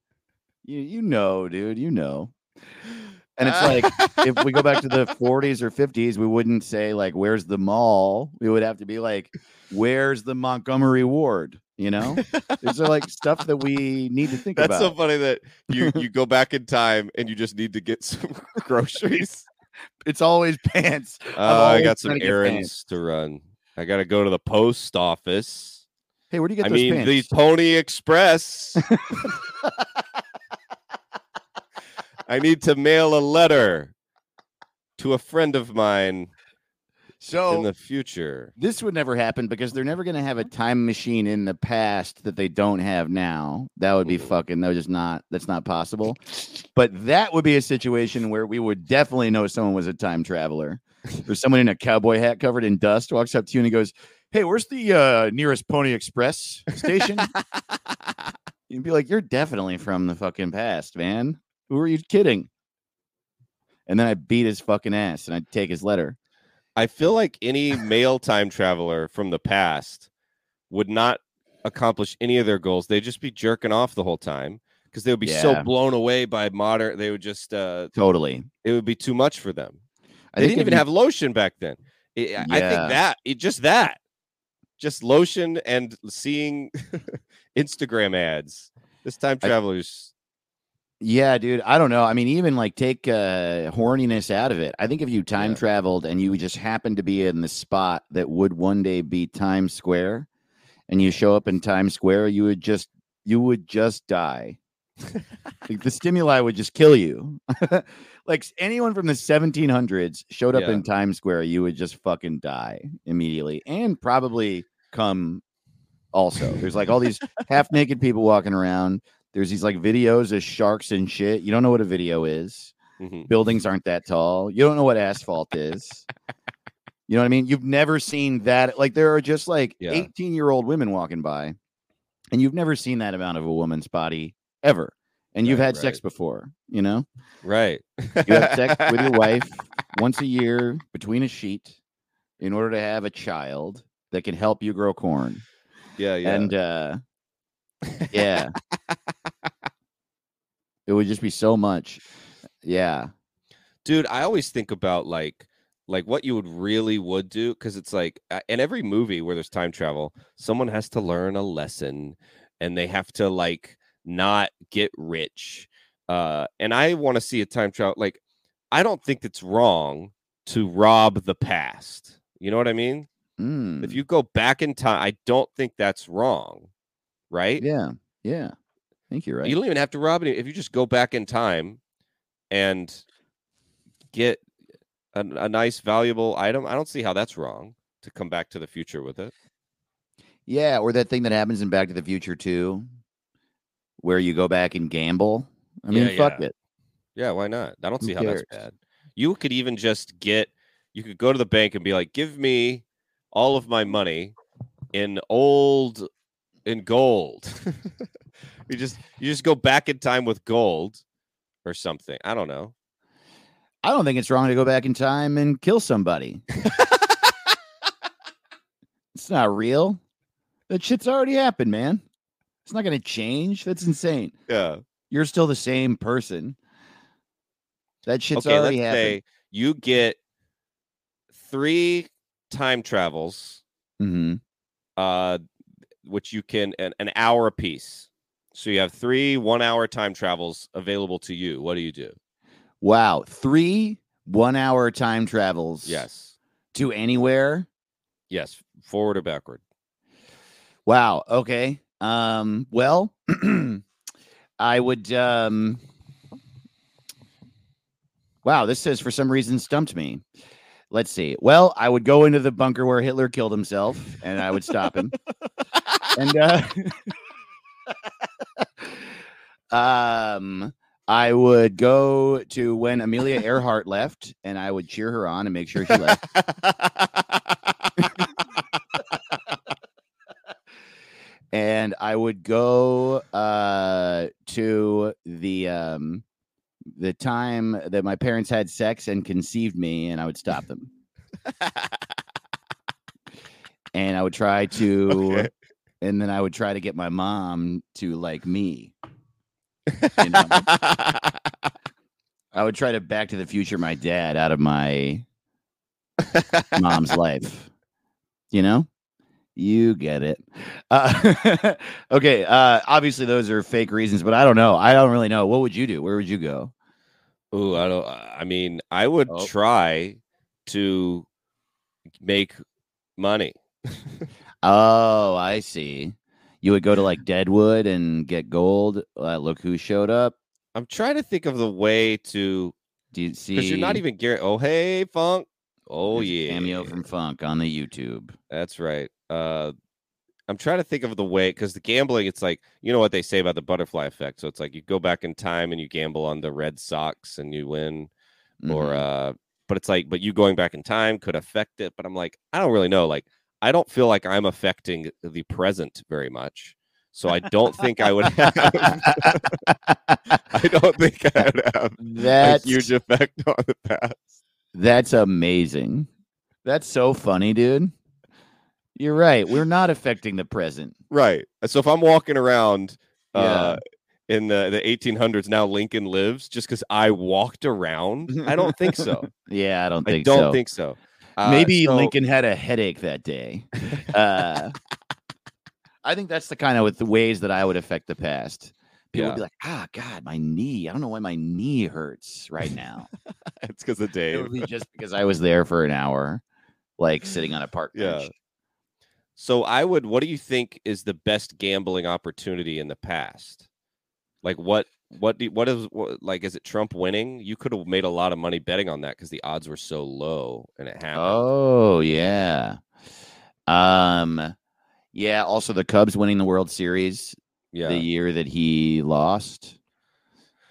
[SPEAKER 2] You you know, dude. You know. And it's like if we go back to the [LAUGHS] 40s or 50s, we wouldn't say like, "Where's the mall?" We would have to be like, "Where's the Montgomery Ward?" You know, these are like stuff that we need to think about.
[SPEAKER 3] That's so funny that you you go back in time and you [LAUGHS] just need to get some groceries.
[SPEAKER 2] It's always pants.
[SPEAKER 3] Uh, I got some
[SPEAKER 2] trying to get
[SPEAKER 3] errands to run. I got to go to the post office.
[SPEAKER 2] Hey, where do you get
[SPEAKER 3] I
[SPEAKER 2] those
[SPEAKER 3] mean,
[SPEAKER 2] pants?
[SPEAKER 3] the Pony Express. I need to mail a letter to a friend of mine
[SPEAKER 2] so
[SPEAKER 3] in the future.
[SPEAKER 2] this would never happen because they're never going to have a time machine in the past that they don't have now. That would be
[SPEAKER 3] Mhm.
[SPEAKER 2] fucking. That just not. That's not possible. But that would be a situation where we would definitely know someone was a time traveler. There's someone in a cowboy hat covered in dust walks up to you and he goes, "Hey, where's the uh, nearest Pony Express station?" [LAUGHS] You'd be like, "You're definitely from the fucking past, man. Who are you kidding?" And then I beat his fucking ass and I'd take his letter.
[SPEAKER 3] I feel like any male time traveler from the past would not accomplish any of their goals. They'd just be jerking off the whole time because they would be so blown away by modern. They would just, uh,
[SPEAKER 2] Totally.
[SPEAKER 3] it would be too much for them.
[SPEAKER 2] I
[SPEAKER 3] They didn't even
[SPEAKER 2] you-
[SPEAKER 3] have lotion back then. I- I I think that it just that, just lotion and seeing [LAUGHS] Instagram ads. This time
[SPEAKER 2] I-
[SPEAKER 3] travelers,
[SPEAKER 2] Yeah, dude. I don't know. I mean, even like take uh, horniness out of it. I think if you time
[SPEAKER 3] Yeah.
[SPEAKER 2] traveled and you just happened to be in the spot that would one day be Times Square, and you show up in Times Square, you would just you would just die. [LAUGHS] like the stimuli would just kill you. [LAUGHS] like anyone from the 1700s showed up
[SPEAKER 3] Yeah.
[SPEAKER 2] in Times Square, you would just fucking die immediately, and probably come. Also, there's like all these half naked people walking around. There's these like videos of sharks and shit. You don't know what a video is.
[SPEAKER 3] Mhm.
[SPEAKER 2] Buildings aren't that tall. You don't know what asphalt is. You know what I mean? You've never seen that. Like there are just like
[SPEAKER 3] Yeah.
[SPEAKER 2] 18 year old women walking by, and you've never seen that amount of a woman's body ever. And you've
[SPEAKER 3] Right,
[SPEAKER 2] had sex before, you know?
[SPEAKER 3] Right.
[SPEAKER 2] You have sex [LAUGHS] with your wife once a year between a sheet in order to have a child that can help you grow corn.
[SPEAKER 3] Yeah, yeah.
[SPEAKER 2] And uh yeah. [LAUGHS] it would just be so much. Yeah.
[SPEAKER 3] dude i always think about like like what you would really would do because it's like in every movie where there's time travel someone has to learn a lesson and they have to like not get rich uh and i want to see a time travel like i don't think it's wrong to rob the past you know what i mean
[SPEAKER 2] Mm.
[SPEAKER 3] if you go back in time i don't think that's wrong right
[SPEAKER 2] Yeah. Yeah. I think you're right.
[SPEAKER 3] you don't even have to rob it if you just go back in time and get a, a nice valuable item. I don't see how that's wrong to come back to the future with it.
[SPEAKER 2] yeah, or that thing that happens in Back to the Future too, where you go back and gamble. I mean,
[SPEAKER 3] Yeah,
[SPEAKER 2] fuck
[SPEAKER 3] yeah.
[SPEAKER 2] it.
[SPEAKER 3] Yeah, why not? I don't
[SPEAKER 2] Who
[SPEAKER 3] see how that's bad. You could even just get you could go to the bank and be like, "Give me all of my money in old in gold." [LAUGHS] you just you just go back in time with gold or something. I don't know.
[SPEAKER 2] I don't think it's wrong to go back in time and kill somebody. [LAUGHS] it's not real. That shit's already happened, man. It's not going to change. That's insane.
[SPEAKER 3] Yeah.
[SPEAKER 2] You're still the same person. That shit's
[SPEAKER 3] okay,
[SPEAKER 2] already happened.
[SPEAKER 3] you get three time travels,
[SPEAKER 2] hmm
[SPEAKER 3] uh, which you can an, an hour apiece. So you have three one-hour time travels available to you. What do you do?
[SPEAKER 2] Wow. Three one hour time travels
[SPEAKER 3] Yes,
[SPEAKER 2] to anywhere.
[SPEAKER 3] yes, forward or backward.
[SPEAKER 2] Wow. Okay. Um, well, [CLEARS THROAT] I would um Wow, this says for some reason stumped me. Let's see. Well, I would go into the bunker where Hitler killed himself and I would stop him. and uh [LAUGHS] um I would go to when Amelia Earhart left and I would cheer her on and make sure she left. [LAUGHS] and I would go uh, to the um, the time that my parents had sex and conceived me, and I would stop them. and I would try [LAUGHS] to,
[SPEAKER 3] Okay.
[SPEAKER 2] and then I would try to get my mom to like me. You know? [LAUGHS] I would try to Back to the Future my dad out of my [LAUGHS] mom's life. You know, you get it. Uh, [LAUGHS] okay. Uh, obviously, those are fake reasons, but I don't know. I don't really know. What would you do? Where would you go?
[SPEAKER 3] Ooh, I don't. I mean, I would
[SPEAKER 2] Oh.
[SPEAKER 3] try to make money. [LAUGHS]
[SPEAKER 2] Oh, I see. You would go to like Deadwood and get gold. Uh, look who showed up.
[SPEAKER 3] I'm trying to think of the way to
[SPEAKER 2] Do you see?
[SPEAKER 3] because you're not even guaranteed. Oh, hey, Funk. Oh
[SPEAKER 2] there's
[SPEAKER 3] yeah,
[SPEAKER 2] cameo from Funk on the YouTube.
[SPEAKER 3] That's right. Uh, I'm trying to think of the way because the gambling, it's like you know what they say about the butterfly effect. So it's like you go back in time and you gamble on the Red Sox and you win, or
[SPEAKER 2] Mhm.
[SPEAKER 3] uh, but it's like, but you going back in time could affect it. But I'm like, I don't really know. Like, I don't feel like I'm affecting the present very much. So I don't think I would have. [LAUGHS] I don't think I would have a
[SPEAKER 2] that's
[SPEAKER 3] huge effect on the past.
[SPEAKER 2] That's amazing. That's so funny, dude. You're right. We're not affecting the present.
[SPEAKER 3] Right. So if I'm walking around
[SPEAKER 2] Yeah.
[SPEAKER 3] uh in the, the 1800s now Lincoln lives just because I walked around, I don't [LAUGHS] think so.
[SPEAKER 2] Yeah, I don't think so.
[SPEAKER 3] I don't
[SPEAKER 2] so.
[SPEAKER 3] think so. Uh,
[SPEAKER 2] Maybe
[SPEAKER 3] so-
[SPEAKER 2] Lincoln had a headache that day. [LAUGHS] Uh, I think that's the kind of with the ways that I would affect the past. People
[SPEAKER 3] Yeah.
[SPEAKER 2] would be like, ah, God, my knee. I don't know why my knee hurts right now. [LAUGHS]
[SPEAKER 3] it's because of
[SPEAKER 2] it
[SPEAKER 3] Dave.
[SPEAKER 2] would be just because I was there for an hour, like sitting on a park
[SPEAKER 3] Yeah.
[SPEAKER 2] bench.
[SPEAKER 3] So I would. What do you think is the best gambling opportunity in the past? Like what? What do? What is? What, like is it Trump winning? You could have made a lot of money betting on that because the odds were so low and it happened.
[SPEAKER 2] Oh yeah. Um yeah, also the Cubs winning the World Series
[SPEAKER 3] yeah.
[SPEAKER 2] the year that he lost.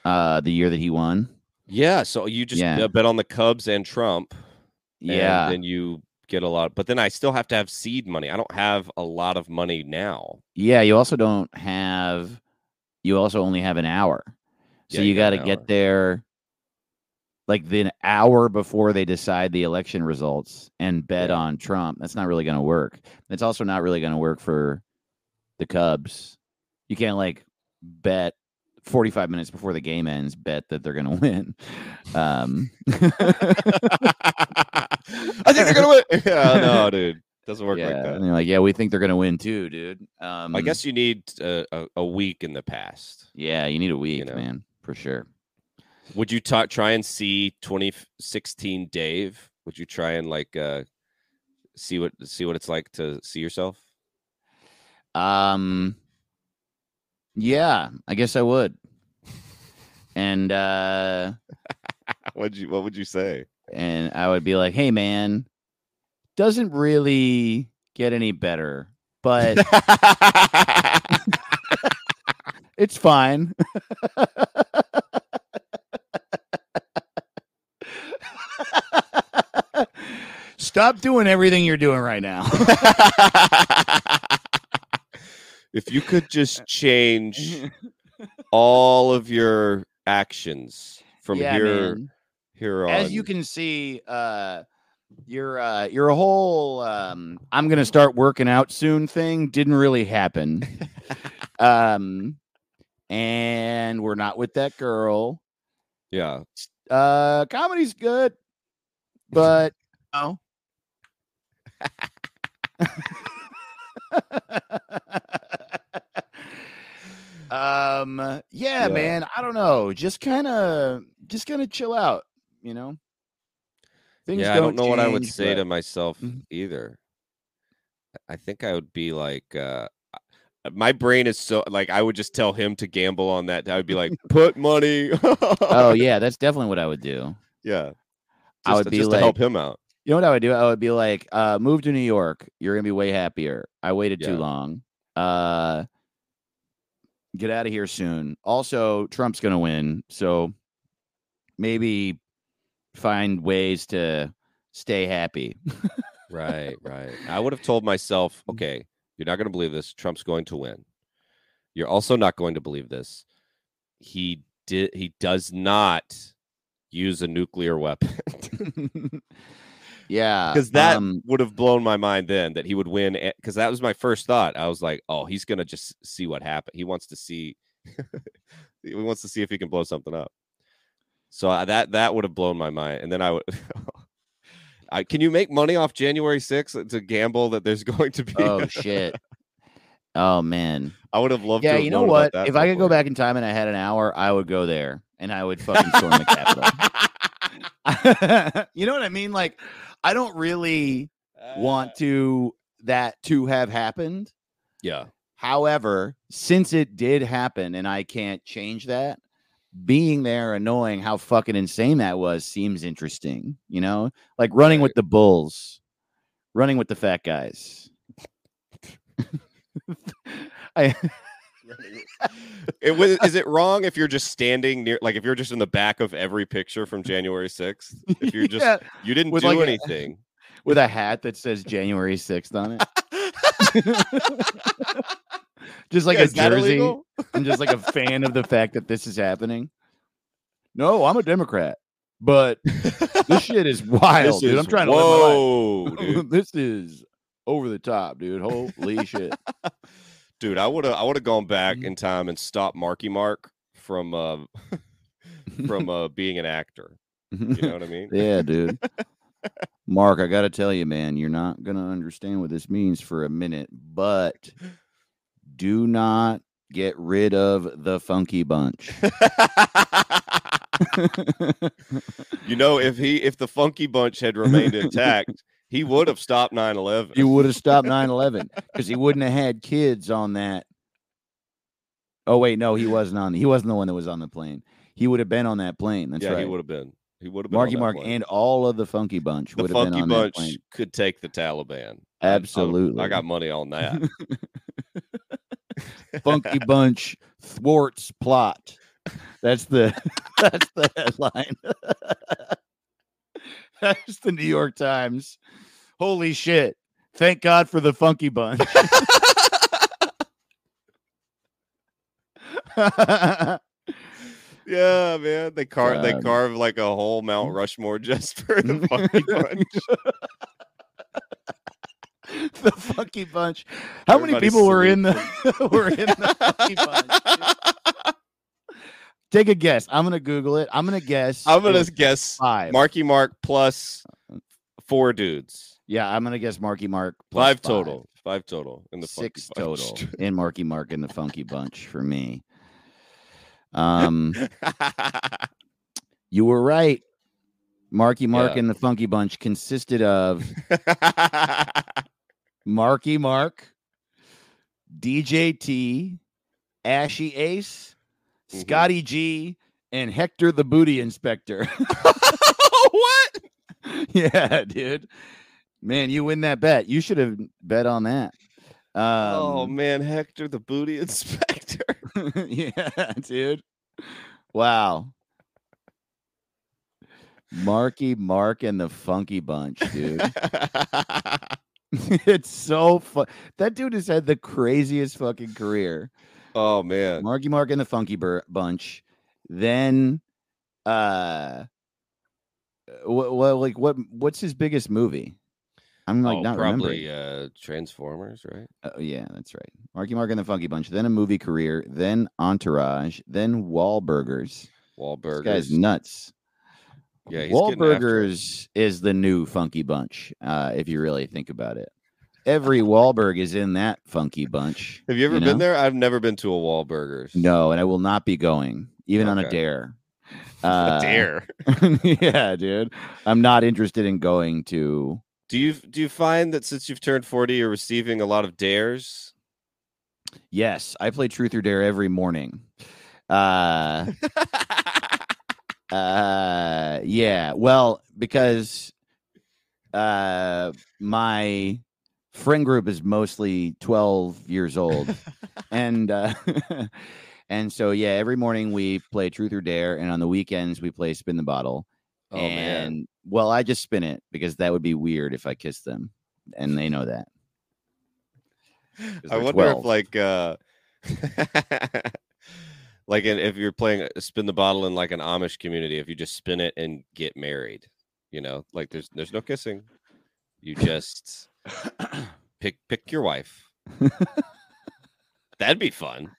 [SPEAKER 2] Uh the year that he won.
[SPEAKER 3] yeah. So you just
[SPEAKER 2] Yeah.
[SPEAKER 3] uh, bet on the Cubs and Trump. and
[SPEAKER 2] Yeah.
[SPEAKER 3] then you get a lot. But then I still have to have seed money. I don't have a lot of money now.
[SPEAKER 2] Yeah, you also don't have you also only have an hour. So
[SPEAKER 3] Yeah,
[SPEAKER 2] you
[SPEAKER 3] you got
[SPEAKER 2] to get there like the hour before they decide the election results and bet
[SPEAKER 3] Yeah.
[SPEAKER 2] on Trump. That's not really going to work. It's also not really going to work for the Cubs. You can't like bet 45 minutes before the game ends bet that they're going [LAUGHS] to win. Um [LAUGHS] [LAUGHS] [LAUGHS]
[SPEAKER 3] I think they're gonna win. [LAUGHS] yeah, no, dude, doesn't work
[SPEAKER 2] yeah,
[SPEAKER 3] like that.
[SPEAKER 2] and they're like, "Yeah, we think they're going to win too, dude." Um
[SPEAKER 3] I guess you need a, a, a week in the past.
[SPEAKER 2] yeah, you need a week,
[SPEAKER 3] know.
[SPEAKER 2] man, for sure.
[SPEAKER 3] Would you ta- try and see 2016 Dave? Would you try and like uh see what see what it's like to see yourself?
[SPEAKER 2] Um yeah, I guess I would. [LAUGHS] And uh
[SPEAKER 3] What'd you what would you say?
[SPEAKER 2] And I would be like, "Hey man, doesn't really get any better, but [LAUGHS] it's fine." Stop doing everything you're doing right now. [LAUGHS]
[SPEAKER 3] if you could just uh, change [LAUGHS] all of your actions from
[SPEAKER 2] yeah,
[SPEAKER 3] here
[SPEAKER 2] man.
[SPEAKER 3] Here on
[SPEAKER 2] as you can see uh your uh your whole um i'm gonna start working out soon thing didn't really happen. [LAUGHS] Um and we're not with that girl.
[SPEAKER 3] Yeah.
[SPEAKER 2] Uh comedy's good but no [LAUGHS] um yeah,
[SPEAKER 3] Yeah.
[SPEAKER 2] man i don't know just kind of just kind of chill out you know Things
[SPEAKER 3] yeah, I don't know what I would
[SPEAKER 2] change,
[SPEAKER 3] say to myself
[SPEAKER 2] Mhm.
[SPEAKER 3] either. I- I think I would be like, uh, my brain is so like I would just tell him to gamble on that. I would be like, put money.
[SPEAKER 2] oh [LAUGHS] yeah that's definitely what i would do
[SPEAKER 3] yeah.
[SPEAKER 2] I
[SPEAKER 3] Just-
[SPEAKER 2] would be
[SPEAKER 3] just to help him out.
[SPEAKER 2] You know what I would do? I would be like, uh, move to New York. You're gonna be way happier. I waited too long. Uh, get out of here soon. Also, Trump's gonna win, so maybe find ways to stay happy.
[SPEAKER 3] Right, [LAUGHS] right. I would have told myself,
[SPEAKER 2] Mm.
[SPEAKER 3] okay, you're not going to believe this. Trump's going to win. You're also not going to believe this. He did. He does not use a nuclear weapon [LAUGHS]
[SPEAKER 2] yeah,
[SPEAKER 3] because that
[SPEAKER 2] um,
[SPEAKER 3] would have blown my mind. Then that he would win because that was my first thought. I was like, oh, he's going to just see what happened. He wants to see. [LAUGHS] he wants to see if he can blow something up. So I- that that would have blown my mind. And then I would. [LAUGHS] I, can you make money off January 6th to gamble that there's [LAUGHS] going to be
[SPEAKER 2] oh shit. Oh man.
[SPEAKER 3] I would have loved to
[SPEAKER 2] Yeah,
[SPEAKER 3] have
[SPEAKER 2] you know what? If I could go back in time and I had an hour, I would go there and I would fucking storm the Capitol. [LAUGHS] you know what I mean? Like, I don't really want uh. to that to have happened.
[SPEAKER 3] Yeah.
[SPEAKER 2] However, since it did happen and I can't change that, being there and knowing how fucking insane that was seems interesting, you know? Like running with the bulls, running with the fat guys. [LAUGHS] I
[SPEAKER 3] It was, is it wrong if you're just standing near, like if you're just in the back of every picture from January 6th? If you're just,
[SPEAKER 2] Yeah,
[SPEAKER 3] you didn't
[SPEAKER 2] with
[SPEAKER 3] do
[SPEAKER 2] like a-
[SPEAKER 3] anything. [LAUGHS]
[SPEAKER 2] with a hat that says January 6th on it. [LAUGHS] just like
[SPEAKER 3] Yeah,
[SPEAKER 2] a jersey. I'm just like a fan of the fact that this is happening. No, I'm a Democrat, but this [LAUGHS] shit is wild,
[SPEAKER 3] This
[SPEAKER 2] dude. I'm
[SPEAKER 3] is-
[SPEAKER 2] trying to live my
[SPEAKER 3] whoa,
[SPEAKER 2] life. [LAUGHS]
[SPEAKER 3] dude.
[SPEAKER 2] this is over the top, dude. Holy shit. [LAUGHS]
[SPEAKER 3] Dude, I would have, I would have gone back
[SPEAKER 2] Mhm.
[SPEAKER 3] in time and stopped Marky Mark from, uh, from uh, being an actor. You know what I mean?
[SPEAKER 2] yeah, dude. Mark, I got to tell you, man, you're not going to understand what this means for a minute, but do not get rid of the funky bunch. [LAUGHS]
[SPEAKER 3] you know, if he if the Funky Bunch had remained intact, he would have stopped 9/11.
[SPEAKER 2] he would have stopped [LAUGHS] 9-11 because he wouldn't have had kids on that. Oh wait, no, he wasn't on. He wasn't the one that was on the plane. He would have been on that plane. That's
[SPEAKER 3] yeah,
[SPEAKER 2] right.
[SPEAKER 3] he would have been. He would have been.
[SPEAKER 2] Marky
[SPEAKER 3] on that
[SPEAKER 2] Mark
[SPEAKER 3] plane.
[SPEAKER 2] and all of the Funky Bunch
[SPEAKER 3] the
[SPEAKER 2] would have been
[SPEAKER 3] Funky
[SPEAKER 2] on that
[SPEAKER 3] Bunch
[SPEAKER 2] plane.
[SPEAKER 3] could take the Taliban. I- I-
[SPEAKER 2] Absolutely.
[SPEAKER 3] I got money on that. [LAUGHS]
[SPEAKER 2] Funky Bunch thwarts plot. That's the [LAUGHS] that's the headline. [LAUGHS] that's the New York Times. Holy shit. Thank God for the Funky Bunch. [LAUGHS]
[SPEAKER 3] yeah, man. They carve they
[SPEAKER 2] Um,
[SPEAKER 3] carve like a whole Mount Rushmore just for the Funky Bunch. [LAUGHS]
[SPEAKER 2] the Funky Bunch. How many people were in the [LAUGHS] were in the Funky Bunch? Take a guess. I'm gonna Google it. I'm gonna guess.
[SPEAKER 3] I'm gonna guess
[SPEAKER 2] five.
[SPEAKER 3] Marky Mark plus four dudes.
[SPEAKER 2] Yeah, I'm gonna guess Marky Mark. plus
[SPEAKER 3] Five total. Five total in the
[SPEAKER 2] Six
[SPEAKER 3] Funky Bunch.
[SPEAKER 2] total [LAUGHS] in Marky Mark and the Funky Bunch for me. Um, you were right. Marky Mark
[SPEAKER 3] Yeah.
[SPEAKER 2] and the Funky Bunch consisted of Marky Mark, DJT, Ashley Ace,
[SPEAKER 3] Mhm.
[SPEAKER 2] Scotty G, and Hector the Booty Inspector. [LAUGHS]
[SPEAKER 3] what?
[SPEAKER 2] yeah, dude. Man, you win that bet. You should have bet on that.
[SPEAKER 3] oh
[SPEAKER 2] Um,
[SPEAKER 3] man, Hector the booty inspector. [LAUGHS]
[SPEAKER 2] yeah, dude. Wow. Marky Mark and the Funky Bunch, dude. [LAUGHS] [LAUGHS] it's so fun. That dude has had the craziest fucking career.
[SPEAKER 3] oh man.
[SPEAKER 2] Marky Mark and the Funky Bur- Bunch. Then, uh, what, what, like, what, what's his biggest movie? I'm like
[SPEAKER 3] oh,
[SPEAKER 2] not
[SPEAKER 3] probably uh Transformers, right?
[SPEAKER 2] Oh, yeah, that's right. Marky Mark and the Funky Bunch. Then a movie career. Then Entourage. Then Wahlburgers. This
[SPEAKER 3] Wahlburgers.
[SPEAKER 2] guy's nuts.
[SPEAKER 3] Yeah, he's getting after it.
[SPEAKER 2] Wahlburgers is the new Funky Bunch, uh, if you really think about it. Every Wahlberg is in that Funky Bunch.
[SPEAKER 3] Have you ever
[SPEAKER 2] you
[SPEAKER 3] been there? I've never been to a Wahlburgers.
[SPEAKER 2] No, and I will not be going, even on a
[SPEAKER 3] Okay.
[SPEAKER 2] dare. [LAUGHS]
[SPEAKER 3] A
[SPEAKER 2] Uh,
[SPEAKER 3] dare. [LAUGHS]
[SPEAKER 2] yeah, dude. I'm not interested in going to.
[SPEAKER 3] Do you do you find that since you've turned 40 you're receiving a lot of dares?
[SPEAKER 2] Yes, I play Truth or Dare every morning. Uh, [LAUGHS] uh, yeah. Well, because uh, my friend group is mostly 12 years old, [LAUGHS] and uh, [LAUGHS] and so yeah, every morning we play Truth or Dare, and on the weekends we play Spin the Bottle.
[SPEAKER 3] oh
[SPEAKER 2] and
[SPEAKER 3] man.
[SPEAKER 2] well, I just spin it because that would be weird if I kissed them, and they know that. [LAUGHS]
[SPEAKER 3] I wonder
[SPEAKER 2] 12.
[SPEAKER 3] if like uh like if you're playing uh, spin the bottle in like an Amish community, if you just spin it and get married, you know, like there's there's no kissing. You just [COUGHS] pick pick your wife. That'd be fun.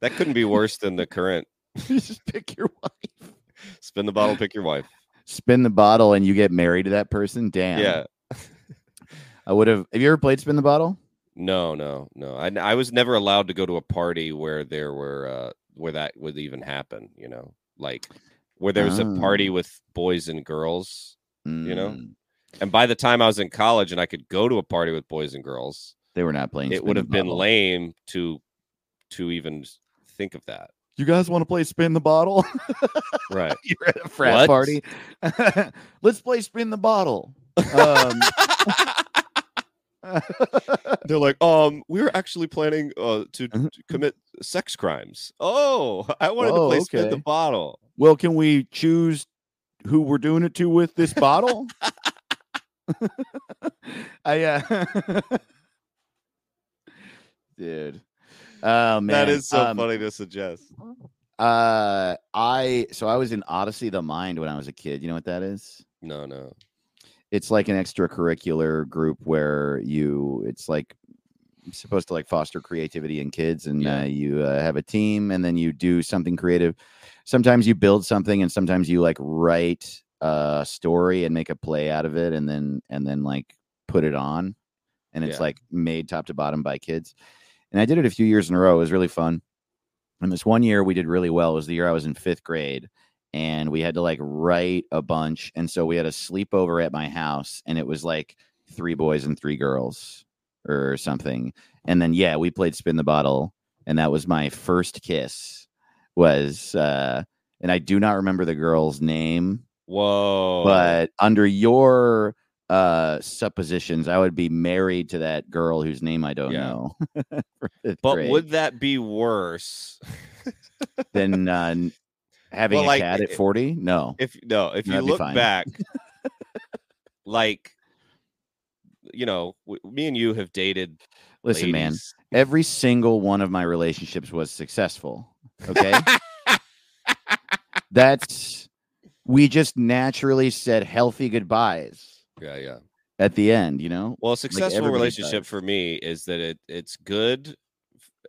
[SPEAKER 3] That couldn't be worse than the current [LAUGHS]
[SPEAKER 2] just pick your wife,
[SPEAKER 3] spin the bottle, pick your wife.
[SPEAKER 2] spin the bottle, and you get married to that person. Damn.
[SPEAKER 3] Yeah.
[SPEAKER 2] I would have. Have you ever played spin the bottle?
[SPEAKER 3] No, no, no. I I was never allowed to go to a party where there were uh where that would even happen, you know. Like where there was a party
[SPEAKER 2] Oh.
[SPEAKER 3] with boys and girls. You know?
[SPEAKER 2] Mm,
[SPEAKER 3] And by the time I was in college and I could go to a party with boys and girls,
[SPEAKER 2] they were not playing.
[SPEAKER 3] it would have been
[SPEAKER 2] bottle.
[SPEAKER 3] lame to to even think of that.
[SPEAKER 2] You guys want to play spin the bottle?
[SPEAKER 3] Right. [LAUGHS]
[SPEAKER 2] You're at a frat
[SPEAKER 3] What?
[SPEAKER 2] party. [LAUGHS] Let's play spin the bottle. Um, [LAUGHS]
[SPEAKER 3] They're like, um, we were actually planning uh to,
[SPEAKER 2] Mhm.
[SPEAKER 3] to commit sex crimes. Oh, [LAUGHS] I wanted
[SPEAKER 2] Oh,
[SPEAKER 3] to play spin the bottle.
[SPEAKER 2] well, can we choose who we're doing it to with this bottle? [LAUGHS] I uh [LAUGHS] dude. Oh man.
[SPEAKER 3] That is so
[SPEAKER 2] Um,
[SPEAKER 3] funny to suggest.
[SPEAKER 2] Uh I so I was in Odyssey the Mind when I was a kid. You know what that is?
[SPEAKER 3] No, no.
[SPEAKER 2] It's like an extracurricular group where you it's like supposed to like foster creativity in kids and
[SPEAKER 3] Yeah.
[SPEAKER 2] uh, you uh, have a team and then you do something creative. Sometimes you build something and sometimes you like write a story and make a play out of it and then and then like put it on and it's
[SPEAKER 3] Yeah.
[SPEAKER 2] like made top to bottom by kids. and I did it a few years in a row. It was really fun. And this one year we did really well. It was the year I was in fifth grade, and we had to like write a bunch. And so we had a sleepover at my house, and it was like three boys and three girls or something. And then yeah, we played spin the bottle, and that was my first kiss. Was uh, and I do not remember the girl's name,
[SPEAKER 3] Whoa.
[SPEAKER 2] but under your uh suppositions, I would be married to that girl whose name I don't
[SPEAKER 3] Yeah.
[SPEAKER 2] know. [LAUGHS]
[SPEAKER 3] but
[SPEAKER 2] grade.
[SPEAKER 3] would that be worse
[SPEAKER 2] than uh, having
[SPEAKER 3] Well,
[SPEAKER 2] a
[SPEAKER 3] like,
[SPEAKER 2] cat at 40? No.
[SPEAKER 3] if no, if you
[SPEAKER 2] That'd
[SPEAKER 3] look back [LAUGHS] like you know, w- me and you have dated
[SPEAKER 2] Listen, man, every single one of my relationships was successful. Okay. That's, we just naturally said healthy goodbyes
[SPEAKER 3] yeah, yeah.
[SPEAKER 2] at the end, you know?
[SPEAKER 3] Well, a successful
[SPEAKER 2] everybody
[SPEAKER 3] relationship
[SPEAKER 2] does.
[SPEAKER 3] for me is that it it's good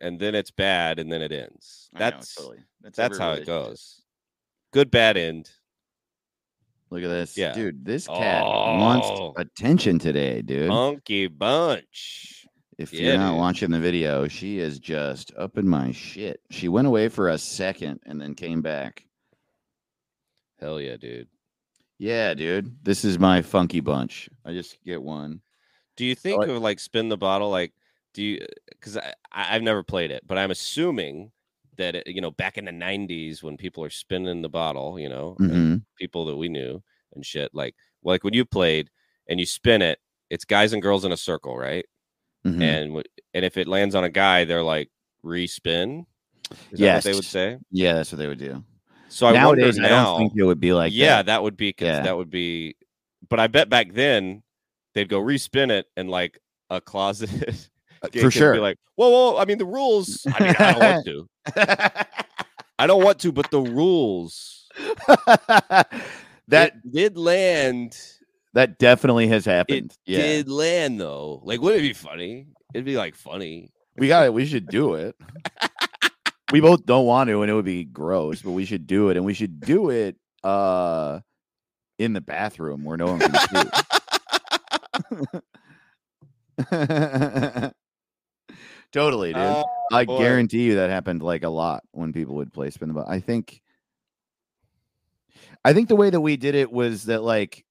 [SPEAKER 3] and then it's bad and then it ends.
[SPEAKER 2] I know,
[SPEAKER 3] That's
[SPEAKER 2] totally. That's,
[SPEAKER 3] that's how it goes. Good bad end.
[SPEAKER 2] Look at this.
[SPEAKER 3] Yeah.
[SPEAKER 2] Dude, this cat wants
[SPEAKER 3] Oh.
[SPEAKER 2] attention today, dude.
[SPEAKER 3] Funky bunch.
[SPEAKER 2] if
[SPEAKER 3] yeah,
[SPEAKER 2] you're not
[SPEAKER 3] dude.
[SPEAKER 2] watching the video, she is just up in my shit. She went away for a second and then came back.
[SPEAKER 3] Hell yeah, dude.
[SPEAKER 2] Yeah, dude. This is my funky bunch. I just get one.
[SPEAKER 3] Do you think
[SPEAKER 2] like-
[SPEAKER 3] of like spin the bottle? Like, do you? Because I I've never played it, but I'm assuming that it, you know back in the '90s when people are spinning the bottle, you know, and
[SPEAKER 2] hmm
[SPEAKER 3] people that we knew and shit. Like, like when you played and you spin it, it's guys and girls in a circle, right?
[SPEAKER 2] hmm
[SPEAKER 3] And and if it lands on a guy, they're like respin. Is that what they would say?
[SPEAKER 2] Yeah, that's what they would do.
[SPEAKER 3] So I
[SPEAKER 2] Nowadays,
[SPEAKER 3] wonder
[SPEAKER 2] I don't think it would be like
[SPEAKER 3] yeah,
[SPEAKER 2] that.
[SPEAKER 3] that. would be
[SPEAKER 2] Yeah.
[SPEAKER 3] that would be. But I bet back then they'd go respin it and like a closet. [LAUGHS]
[SPEAKER 2] For sure.
[SPEAKER 3] Be like, whoa, whoa! I mean, the rules. I mean, I don't want to. [LAUGHS] I don't want to, but the rules [LAUGHS]
[SPEAKER 2] that
[SPEAKER 3] did land.
[SPEAKER 2] that definitely has happened. yeah,
[SPEAKER 3] did land though. Like, would it be funny? It'd be like funny.
[SPEAKER 2] we got it. We should do it. [LAUGHS] we both don't want to, and it would be gross, but we should do it, and we should do it uh in the bathroom where no one can see. Totally, dude.
[SPEAKER 3] Oh,
[SPEAKER 2] I
[SPEAKER 3] boy.
[SPEAKER 2] guarantee you that happened like a lot when people would play spin the bottle. I think I think the way that we did it was that like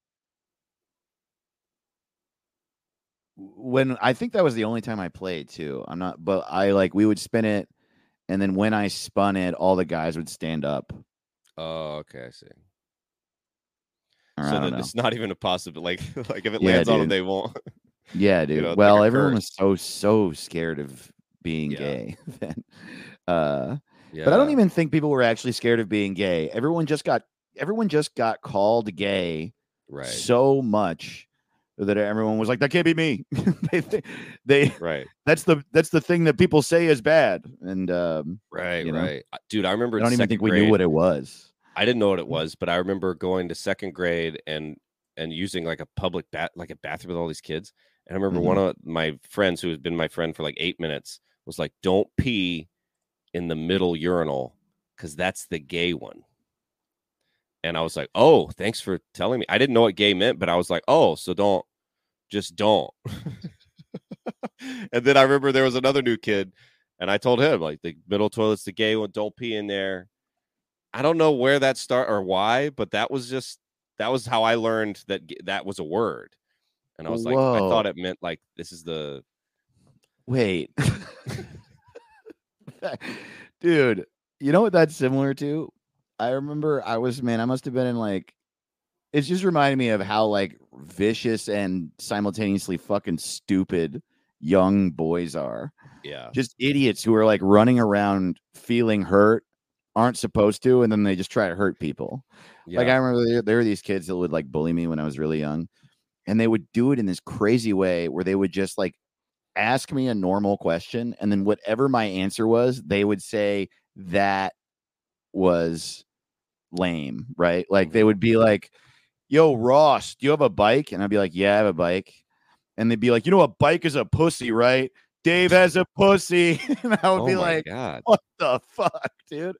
[SPEAKER 2] when I think that was the only time I played too. I'm not but I like we would spin it and then when I spun it, all the guys would stand up.
[SPEAKER 3] Oh, okay, I see.
[SPEAKER 2] Or
[SPEAKER 3] so
[SPEAKER 2] don't
[SPEAKER 3] that
[SPEAKER 2] know.
[SPEAKER 3] it's not even a possibility. Like, [LAUGHS] like if it
[SPEAKER 2] Yeah,
[SPEAKER 3] lands on them, they won't.
[SPEAKER 2] Yeah, dude.
[SPEAKER 3] know,
[SPEAKER 2] well, everyone
[SPEAKER 3] curse.
[SPEAKER 2] was so so scared of being
[SPEAKER 3] Yeah.
[SPEAKER 2] gay [LAUGHS] then. Uh
[SPEAKER 3] Yeah.
[SPEAKER 2] But I don't even think people were actually scared of being gay. Everyone just got everyone just got called gay
[SPEAKER 3] Right.
[SPEAKER 2] so much that everyone was like, "That can't be me." [LAUGHS] they, thi- they
[SPEAKER 3] right.
[SPEAKER 2] that's the that's the thing that people say is bad, and um,
[SPEAKER 3] Right.
[SPEAKER 2] you know?
[SPEAKER 3] Right. Dude, I remember.
[SPEAKER 2] I don't even think we knew what it was.
[SPEAKER 3] I didn't know what it was, but I remember going to second grade and and using like a public bat like a bathroom with all these kids. I remember
[SPEAKER 2] Mm-hmm.
[SPEAKER 3] one of my friends who had been my friend for like eight minutes was like, "Don't pee in the middle urinal because that's the gay one." And I was like, "Oh, thanks for telling me." I didn't know what gay meant, but I was like, "Oh, so don't, just don't." [LAUGHS] and then I remember there was another new kid, and I told him like the middle toilet's the gay one. Don't pee in there. I don't know where that start or why, but that was just that was how I learned that that was a word. And I was like, I thought it meant like this is the
[SPEAKER 2] Wait, [LAUGHS] [LAUGHS] dude, you know what that's similar to? I remember I was man, I must have been in like. It's just reminding me of how like vicious and simultaneously fucking stupid young boys are.
[SPEAKER 3] yeah.
[SPEAKER 2] just idiots who are like running around feeling hurt, aren't supposed to, and then they just try to hurt people. Like I remember there, there were these kids that would like bully me when I was really young, and they would do it in this crazy way where they would just like ask me a normal question, and then whatever my answer was, they would say that was lame, right? Like they mm-hmm. would be like, "Yo, Ross, do you have a bike?" And I'd be like, "Yeah, I have a bike." And they'd be like, "You know, a bike is a pussy, right?" Dave [LAUGHS] has a pussy, [LAUGHS] and I would
[SPEAKER 3] oh
[SPEAKER 2] be like,
[SPEAKER 3] god.
[SPEAKER 2] what the fuck, dude?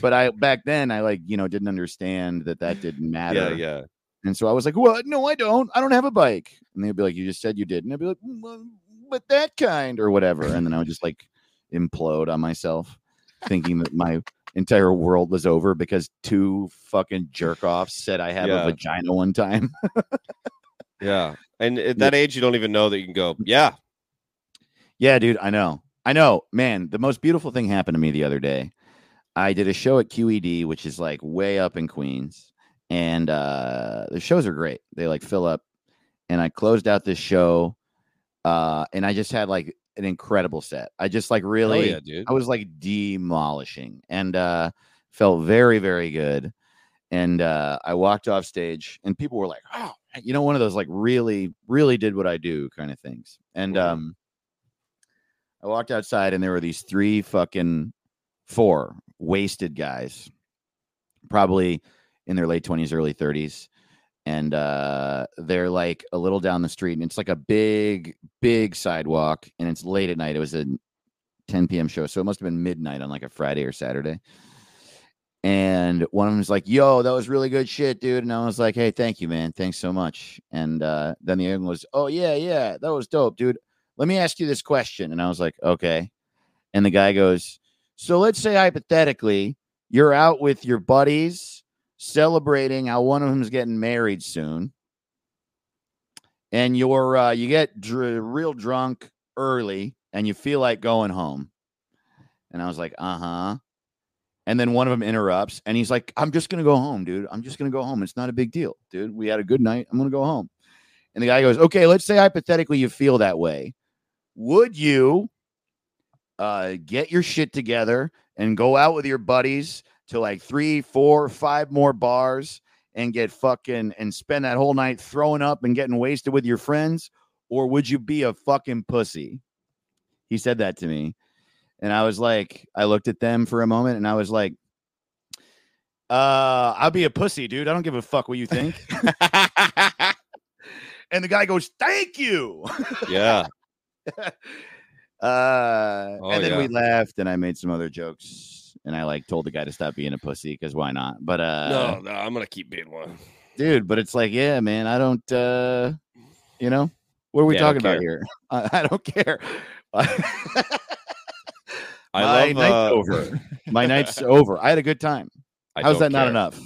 [SPEAKER 2] But I back then I like you know didn't understand that that didn't matter.
[SPEAKER 3] Yeah, yeah.
[SPEAKER 2] And so I was like, "What? No, I don't. I don't have a bike." And they'd be like, "You just said you did." And I'd be like, "Mm, well, "But that kind or whatever." And then I would just like implode on myself, thinking that my entire world was over because two fucking jerk offs said I have
[SPEAKER 3] Yeah.
[SPEAKER 2] a vagina one time. [LAUGHS]
[SPEAKER 3] Yeah. And at that age, you don't even know that you can go, yeah.
[SPEAKER 2] Yeah, dude, I know. I know. Man, the most beautiful thing happened to me the other day. I did a show at QED, which is like way up in Queens, and uh the shows are great. They like fill up. And I closed out this show uh and I just had like an incredible set. I just like really
[SPEAKER 3] yeah, dude.
[SPEAKER 2] I was like demolishing and uh felt very very good. And uh I walked off stage and people were like, "Oh, you know one of those like really really did what I do kind of things." And um I walked outside and there were these three fucking four wasted guys, probably in their late 20s, early 30s. And uh, they're like a little down the street, and it's like a big, big sidewalk, and it's late at night. It was a 10 p.m. show, so it must have been midnight on like a Friday or Saturday. And one of them was like, "Yo, that was really good shit, dude." And I was like, "Hey, thank you, man. Thanks so much." And uh, then the other one was, "Oh yeah, yeah, that was dope, dude. Let me ask you this question." And I was like, "Okay." And the guy goes, "So let's say hypothetically, you're out with your buddies celebrating how one of them is getting married soon, and you're uh, you get dr- real drunk early, and you feel like going home." And I was like, "Uh huh." And then one of them interrupts and he's like, I'm just to go home, dude. I'm just to go home. It's not a big deal, dude. We had a good night. I'm to go home. And the guy goes, Okay, let's say hypothetically you feel that way. Would you uh, get your shit together and go out with your buddies to like three, four, five more bars and get fucking and spend that whole night throwing up and getting wasted with your friends? Or would you be a fucking pussy? He said that to me. And I was like, I looked at them for a moment and I was like, uh, I'll be a pussy, dude. I don't give a fuck what you think. [LAUGHS] and the guy goes, Thank you.
[SPEAKER 3] yeah. [LAUGHS]
[SPEAKER 2] Uh,
[SPEAKER 3] Oh,
[SPEAKER 2] and then we laughed and I made some other jokes and I like told the guy to stop being a pussy because why not? But uh,
[SPEAKER 3] no, no, I'm gonna keep being one.
[SPEAKER 2] dude, but it's like, yeah, man, I don't, uh, you know, what are we
[SPEAKER 3] Yeah,
[SPEAKER 2] talking about here? [LAUGHS] I, I don't care.
[SPEAKER 3] I [LAUGHS]
[SPEAKER 2] My
[SPEAKER 3] love
[SPEAKER 2] night's
[SPEAKER 3] uh,
[SPEAKER 2] over. My night's over. I had a good time.
[SPEAKER 3] I
[SPEAKER 2] How's that
[SPEAKER 3] don't
[SPEAKER 2] enough?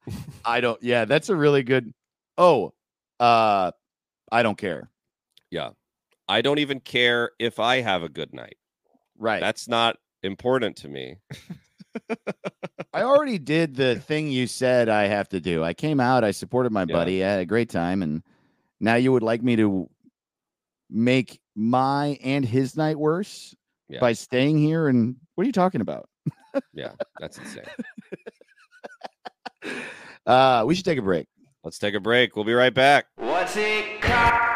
[SPEAKER 2] [LAUGHS] I don't. Yeah, that's a really good. Oh, uh, I don't care.
[SPEAKER 3] Yeah, I don't even care if I have a good night.
[SPEAKER 2] Right.
[SPEAKER 3] That's not important to me.
[SPEAKER 2] I already did the thing you said I have to do. I came out. I supported my
[SPEAKER 3] Yeah.
[SPEAKER 2] buddy. I had a great time, and now you would like me to make my and his night worse
[SPEAKER 3] Yeah.
[SPEAKER 2] by staying here. And what are you talking about?
[SPEAKER 3] Yeah, that's insane. [LAUGHS]
[SPEAKER 2] Uh, we should take a break.
[SPEAKER 3] Let's take a break. We'll be right back.
[SPEAKER 1] What's it called?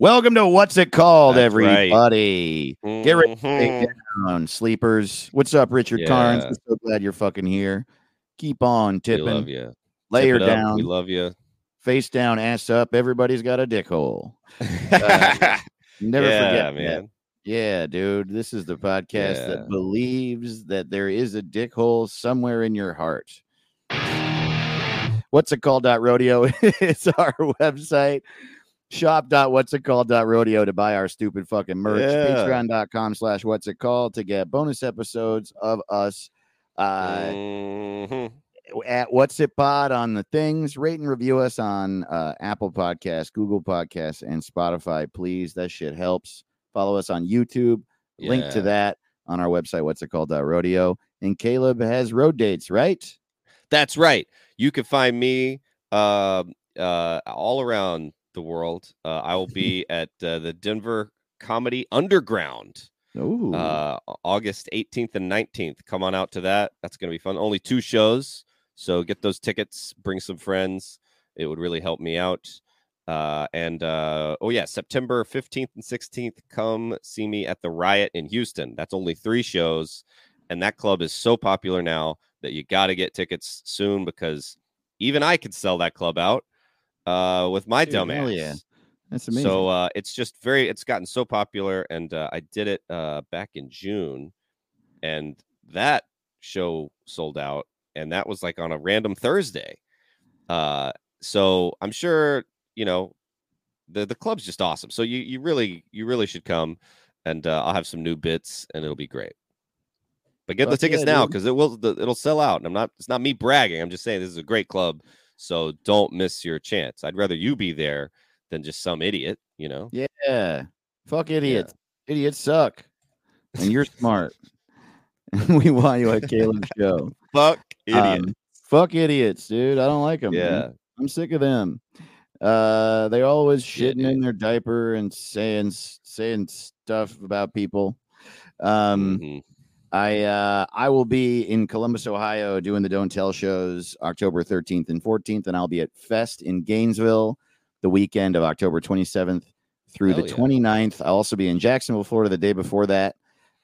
[SPEAKER 2] Welcome to what's it called,
[SPEAKER 3] That's right.
[SPEAKER 2] everybody. Get ready
[SPEAKER 3] Mhm.
[SPEAKER 2] down sleepers. What's up, Richard Carnes? We're so glad you're fucking here. Keep on
[SPEAKER 3] We
[SPEAKER 2] tipping.
[SPEAKER 3] love you.
[SPEAKER 2] Lay her
[SPEAKER 3] Tip up.
[SPEAKER 2] down.
[SPEAKER 3] We love you.
[SPEAKER 2] face down, ass up. Everybody's got a dick hole. [LAUGHS] Uh, Never
[SPEAKER 3] yeah,
[SPEAKER 2] forget,
[SPEAKER 3] man.
[SPEAKER 2] man. Yeah, dude. This is the podcast
[SPEAKER 3] Yeah.
[SPEAKER 2] that believes that there is a dick hole somewhere in your heart. What's it called? Rodeo [LAUGHS] is our website. Shop dot what's it called dot rodeo to buy our stupid fucking merch.
[SPEAKER 3] Yeah.
[SPEAKER 2] Patreon.com slash what's it called to get bonus episodes of us. Uh,
[SPEAKER 3] Mhm.
[SPEAKER 2] at What's It Pod on the things. Rate and review us on uh, Apple Podcasts, Google Podcasts, and Spotify, please. That shit helps. Follow us on YouTube. Link to that on our website, what's it called? dot Rodeo. And Caleb has road dates, right?
[SPEAKER 3] That's right. You can find me uh, uh, all around the world. Uh, I will [LAUGHS] be at uh, the Denver Comedy Underground
[SPEAKER 2] Ooh.
[SPEAKER 3] uh, August 18th and 19th. Come on out to that. That's going to be fun. Only two shows. So get those tickets, bring some friends. It would really help me out. Uh, and uh, oh yeah, September 15th and 16th, come see me at the Riot in Houston. That's only three shows, and that club is so popular now that you got to get tickets soon because even I could sell that club out uh, with my
[SPEAKER 2] Dude,
[SPEAKER 3] dumbass.
[SPEAKER 2] yeah. That's amazing.
[SPEAKER 3] So uh, it's just very, it's gotten so popular, and uh, I did it uh, back in June, and that show sold out, and that was like on a random Thursday. Uh, so I'm sure you know the the club's just awesome. So you you really you really should come, and uh, I'll have some new bits, and it'll be great. But get the tickets
[SPEAKER 2] yeah,
[SPEAKER 3] now because it will the, it'll sell out. And I'm not it's not me bragging. I'm just saying this is a great club. So don't miss your chance. I'd rather you be there than just some idiot, you know.
[SPEAKER 2] yeah. Fuck idiots. Idiots suck. And you're smart. [LAUGHS] [LAUGHS] we want you at Caleb's show.
[SPEAKER 3] Fuck idiot.
[SPEAKER 2] Um, fuck idiots, dude. I don't like them.
[SPEAKER 3] yeah.
[SPEAKER 2] I'm sick of them. Uh, they're always
[SPEAKER 3] Yeah,
[SPEAKER 2] shitting in their diaper and saying saying stuff about people. Um,
[SPEAKER 3] Mhm.
[SPEAKER 2] I uh, I will be in Columbus, Ohio, doing the Don't Tell shows October 13th and 14th, and I'll be at Fest in Gainesville the weekend of October 27th through
[SPEAKER 3] Hell
[SPEAKER 2] the
[SPEAKER 3] yeah.
[SPEAKER 2] 29th. I'll also be in Jacksonville, Florida, the day before that.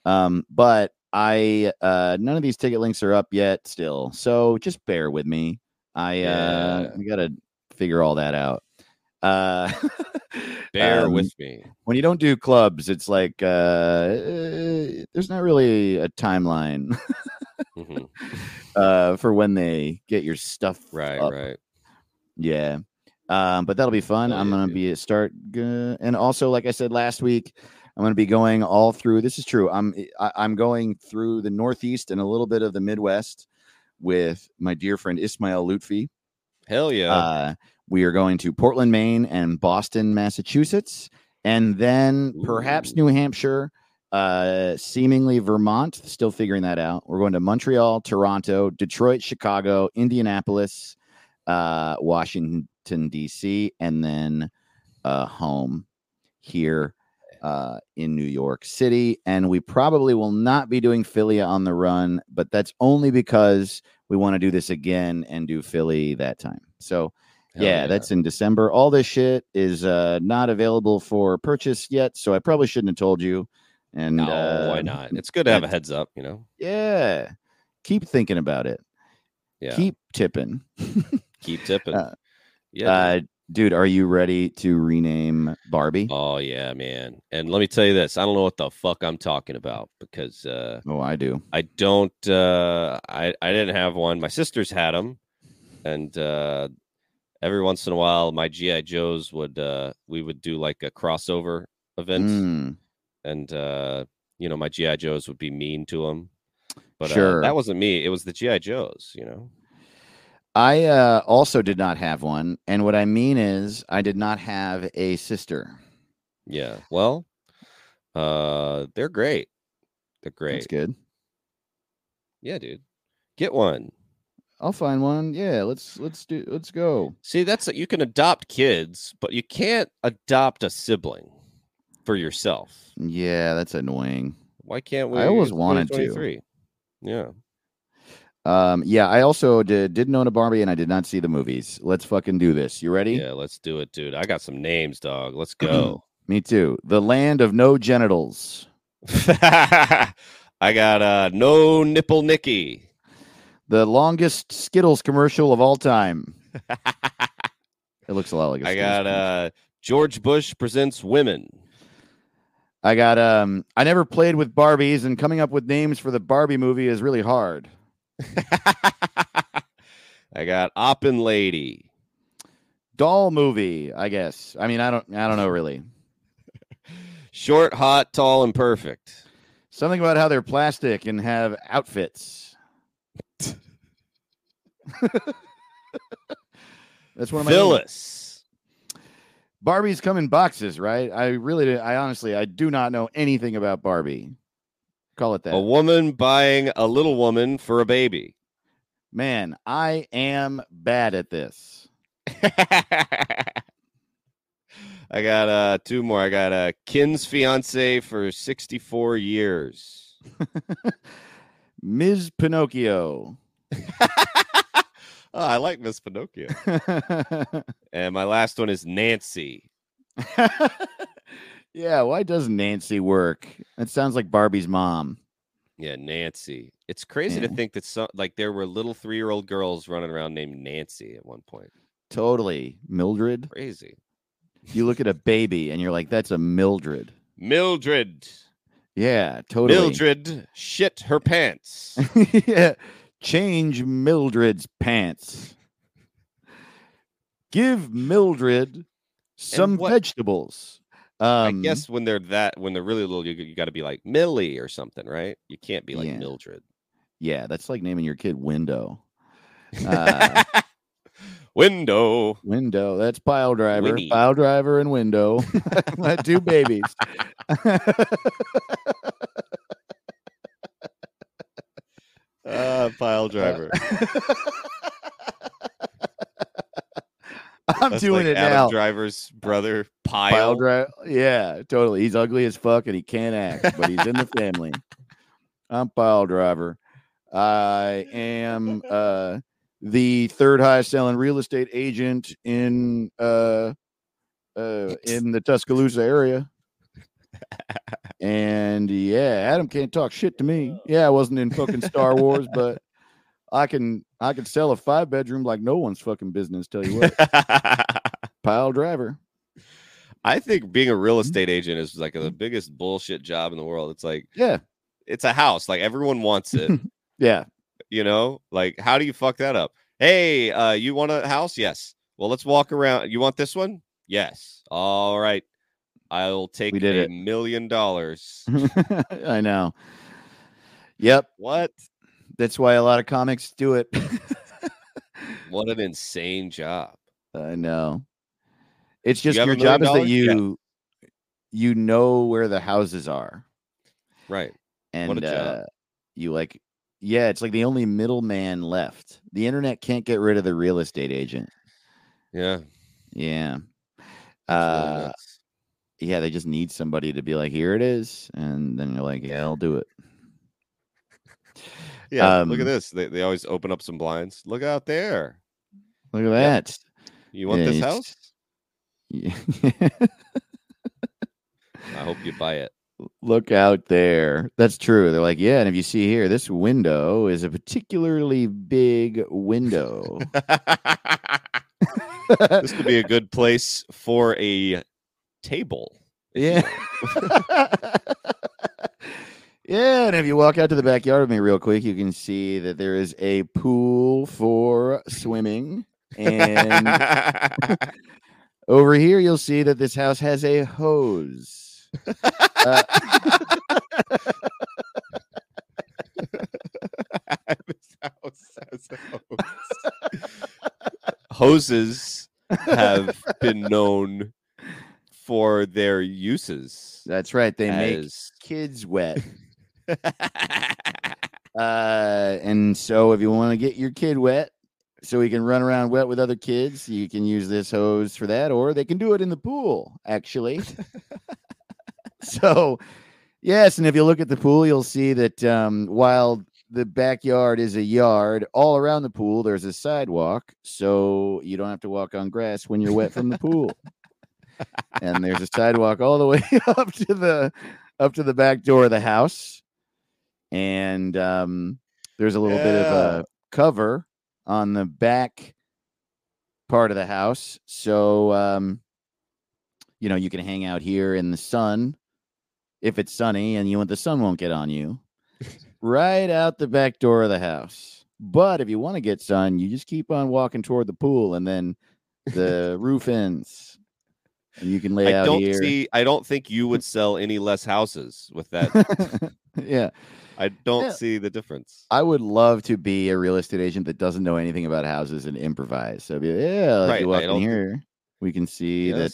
[SPEAKER 2] Um, but I uh, none of these ticket links are up yet, still, so just bear with me. I uh,
[SPEAKER 3] Yeah.
[SPEAKER 2] we gotta figure all that out. Uh, [LAUGHS]
[SPEAKER 3] Bear
[SPEAKER 2] um,
[SPEAKER 3] with me.
[SPEAKER 2] when you don't do clubs, it's like uh, uh, there's not really a timeline
[SPEAKER 3] Mhm. [LAUGHS]
[SPEAKER 2] uh, for when they get your stuff.
[SPEAKER 3] Right,
[SPEAKER 2] up.
[SPEAKER 3] right.
[SPEAKER 2] Yeah. Um, but that'll be fun.
[SPEAKER 3] Hell
[SPEAKER 2] I'm
[SPEAKER 3] yeah,
[SPEAKER 2] gonna be a start, g- and also, like I said last week, I'm gonna be going all through. This is true. I'm I, I'm going through the Northeast and a little bit of the Midwest with my dear friend Ismail Loutfi.
[SPEAKER 3] Hell yeah.
[SPEAKER 2] Uh, we are going to Portland, Maine, and Boston, Massachusetts, and then perhaps New Hampshire, uh, seemingly Vermont. Still figuring that out. We're going to Montreal, Toronto, Detroit, Chicago, Indianapolis, uh, Washington D.C., and then uh, home here uh, in New York City. And we probably will not be doing Philly on the run, but that's only because we want to do this again and do Philly that time. So
[SPEAKER 3] Hell
[SPEAKER 2] yeah, that's in December. All this shit is uh not available for purchase yet, so I probably shouldn't have told you. And
[SPEAKER 3] no,
[SPEAKER 2] uh,
[SPEAKER 3] why not? It's good to have a heads up, you know.
[SPEAKER 2] Yeah, keep thinking about it.
[SPEAKER 3] Yeah.
[SPEAKER 2] Keep tipping. [LAUGHS]
[SPEAKER 3] Keep tipping.
[SPEAKER 2] uh,
[SPEAKER 3] yeah.
[SPEAKER 2] uh,
[SPEAKER 3] dude.
[SPEAKER 2] dude, are you ready to rename Barbie?
[SPEAKER 3] oh yeah, man. And let me tell you this: I don't know what the fuck I'm talking about because uh,
[SPEAKER 2] Oh, I do.
[SPEAKER 3] I don't. Uh, I I didn't have one. My sisters had them, and uh, every once in a while, my GI Joes would. Uh, we would do like a crossover event,
[SPEAKER 2] Mm,
[SPEAKER 3] and uh, you know, my GI Joes would be mean to them. But uh,
[SPEAKER 2] Sure.
[SPEAKER 3] that wasn't me. It was the GI Joes. You know.
[SPEAKER 2] I uh, also did not have one, and what I mean is, I did not have a sister.
[SPEAKER 3] Yeah. Well, uh, they're great. They're great.
[SPEAKER 2] That's good.
[SPEAKER 3] Yeah, dude. Get one.
[SPEAKER 2] I'll find one. Yeah, let's let's do let's go.
[SPEAKER 3] See, that's you can adopt kids, but you can't adopt a sibling for yourself.
[SPEAKER 2] Yeah, that's annoying.
[SPEAKER 3] Why can't we?
[SPEAKER 2] I always wanted to.
[SPEAKER 3] Yeah.
[SPEAKER 2] Um, yeah, I also did, didn't own a Barbie and I did not see the movies. Let's fucking do this. You ready?
[SPEAKER 3] Yeah, let's do it, dude. I got some names, dog. Let's go. [CLEARS THROAT]
[SPEAKER 2] Me too. The land of no genitals. [LAUGHS]
[SPEAKER 3] I got uh no nipple Nicky.
[SPEAKER 2] The longest Skittles commercial of all time. [LAUGHS] It looks a lot like a
[SPEAKER 3] I got uh George Bush presents women.
[SPEAKER 2] I got um I never played with Barbies and coming up with names for the Barbie movie is really hard. [LAUGHS]
[SPEAKER 3] I got Oppen Lady.
[SPEAKER 2] Doll movie, I guess. I mean, I don't I don't know really. [LAUGHS]
[SPEAKER 3] Short, hot, tall, and perfect.
[SPEAKER 2] Something about how they're plastic and have outfits. [LAUGHS] That's one of my names.
[SPEAKER 3] Phyllis.
[SPEAKER 2] Barbies come in boxes, right? I really, I honestly, I do not know anything about Barbie. Call it that.
[SPEAKER 3] A woman buying a little woman for a baby.
[SPEAKER 2] Man, I am bad at this. [LAUGHS]
[SPEAKER 3] I got uh two more. I got uh Ken's fiance for 64 years. [LAUGHS]
[SPEAKER 2] Ms. Pinocchio.
[SPEAKER 3] Oh, I like Miss Pinocchio. [LAUGHS] and my last one is Nancy. [LAUGHS]
[SPEAKER 2] yeah, why does Nancy work? That sounds like Barbie's mom.
[SPEAKER 3] Yeah, Nancy. It's crazy to think that some like there were little three year old girls running around named Nancy at one point.
[SPEAKER 2] Totally. Mildred.
[SPEAKER 3] Crazy.
[SPEAKER 2] You look at a baby and you're like, that's a Mildred.
[SPEAKER 3] Mildred.
[SPEAKER 2] Yeah, totally.
[SPEAKER 3] Mildred shit her pants. [LAUGHS]
[SPEAKER 2] yeah. Change Mildred's pants. Give Mildred some
[SPEAKER 3] what-
[SPEAKER 2] vegetables. Um,
[SPEAKER 3] I guess when they're that when they're really little, you, you got to be like Millie or something, right? You can't be like
[SPEAKER 2] Yeah.
[SPEAKER 3] Mildred.
[SPEAKER 2] Yeah, that's like naming your kid Window. Uh, [LAUGHS]
[SPEAKER 3] Window.
[SPEAKER 2] window. That's pile driver.
[SPEAKER 3] Winnie.
[SPEAKER 2] Pile driver and window. [LAUGHS] My two babies. [LAUGHS]
[SPEAKER 3] pile driver. [LAUGHS]
[SPEAKER 2] I'm
[SPEAKER 3] That's
[SPEAKER 2] doing
[SPEAKER 3] like
[SPEAKER 2] it
[SPEAKER 3] Adam
[SPEAKER 2] now.
[SPEAKER 3] Driver's brother, Pile.
[SPEAKER 2] Pile driver. Yeah, totally. He's ugly as fuck and he can't act, but he's in the [LAUGHS] family. I'm pile driver. I am uh the third highest selling real estate agent in uh uh in the Tuscaloosa area. [LAUGHS] And yeah, Adam can't talk shit to me. Yeah, I wasn't in fucking Star Wars, but I can I can sell a five bedroom like no one's fucking business. Tell you what, [LAUGHS] pile driver.
[SPEAKER 3] I think being a real estate agent is like the biggest bullshit job in the world. It's like
[SPEAKER 2] Yeah,
[SPEAKER 3] it's a house, like everyone wants it. [LAUGHS]
[SPEAKER 2] yeah,
[SPEAKER 3] you know, like how do you fuck that up? Hey, uh, you want a house? Yes. Well, let's walk around. You want this one? Yes. All right. I'll take a
[SPEAKER 2] it.
[SPEAKER 3] million dollars. [LAUGHS]
[SPEAKER 2] I know. Yep,
[SPEAKER 3] what?
[SPEAKER 2] That's why a lot of comics do it. [LAUGHS]
[SPEAKER 3] What an insane job.
[SPEAKER 2] I know. It's just
[SPEAKER 3] a
[SPEAKER 2] your job is that
[SPEAKER 3] dollars? Yeah.
[SPEAKER 2] you you know where the houses are,
[SPEAKER 3] Right.
[SPEAKER 2] and
[SPEAKER 3] What a job.
[SPEAKER 2] uh, you like. Yeah, it's like the only middleman left. The internet can't get rid of the real estate agent.
[SPEAKER 3] Yeah.
[SPEAKER 2] Yeah. Uh, yeah, they just need somebody to be like, here it is. And then you're like, yeah, I'll do it.
[SPEAKER 3] Yeah. look
[SPEAKER 2] um,
[SPEAKER 3] at this. They, they always open up some blinds. Look out there.
[SPEAKER 2] Look at that.
[SPEAKER 3] You want
[SPEAKER 2] Yeah,
[SPEAKER 3] this house?
[SPEAKER 2] Yeah. [LAUGHS]
[SPEAKER 3] I hope you buy it.
[SPEAKER 2] Look out there. That's true. They're like, yeah. And if you see here, this window is a particularly big window. [LAUGHS]
[SPEAKER 3] this could be a good place for a table.
[SPEAKER 2] yeah. [LAUGHS] yeah. And if you walk out to the backyard with me real quick, you can see that there is a pool for swimming. And [LAUGHS] over here, you'll see that this house has a hose. Uh, [LAUGHS]
[SPEAKER 3] This house has a hose. [LAUGHS] Hoses have been known for their uses.
[SPEAKER 2] that's right. They make kids wet. [LAUGHS] Uh, and so if you want to get your kid wet so he can run around wet with other kids, you can use this hose for that, or they can do it in the pool, actually. [LAUGHS] so, yes, and if you look at the pool, you'll see that um, while the backyard is a yard, all around the pool there's a sidewalk, so you don't have to walk on grass when you're wet from the pool. and there's a sidewalk all the way [LAUGHS] up to the up to the back door of the house and um, there's a little bit of a cover on the back part of the house so um, you know you can hang out here in the sun if it's sunny and you want the sun won't get on you [LAUGHS] right out the back door of the house but if you want to get sun you just keep on walking toward the pool and then the [LAUGHS] roof ends and you can lay
[SPEAKER 3] I
[SPEAKER 2] out
[SPEAKER 3] don't
[SPEAKER 2] here
[SPEAKER 3] see. I don't think you would [LAUGHS] sell any less houses with that.
[SPEAKER 2] yeah
[SPEAKER 3] I don't
[SPEAKER 2] Yeah.
[SPEAKER 3] see the difference.
[SPEAKER 2] I would love to be a real estate agent that doesn't know anything about houses and improvise. So, be like, yeah, like
[SPEAKER 3] Right,
[SPEAKER 2] you walk in here, we can see that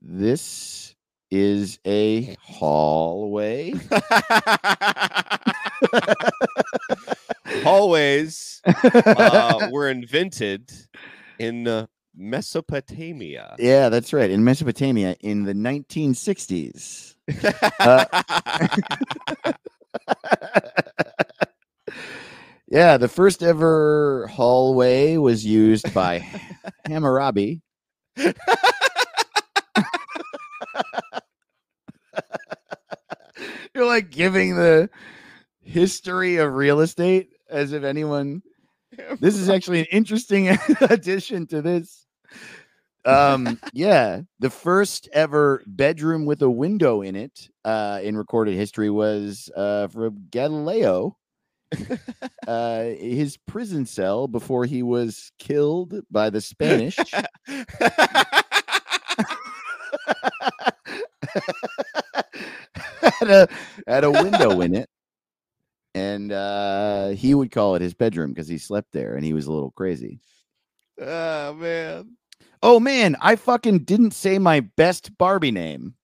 [SPEAKER 2] this is a hallway. [LAUGHS]
[SPEAKER 3] Hallways uh, [LAUGHS] were invented in uh, Mesopotamia.
[SPEAKER 2] yeah, that's right. In Mesopotamia in the 1960s. Uh, [LAUGHS] [LAUGHS] Yeah, the first ever hallway was used by Hammurabi. [LAUGHS] You're like giving the history of real estate as if anyone. [LAUGHS] This is actually an interesting addition to this. Um, yeah, the first ever bedroom with a window in it uh, in recorded history was uh, from Galileo. [LAUGHS] uh, his prison cell before he was killed by the Spanish. [LAUGHS] had a had a window in it, and uh, he would call it his bedroom because he slept there, and he was a little crazy.
[SPEAKER 3] oh man.
[SPEAKER 2] Oh man, I fucking didn't say my best Barbie name.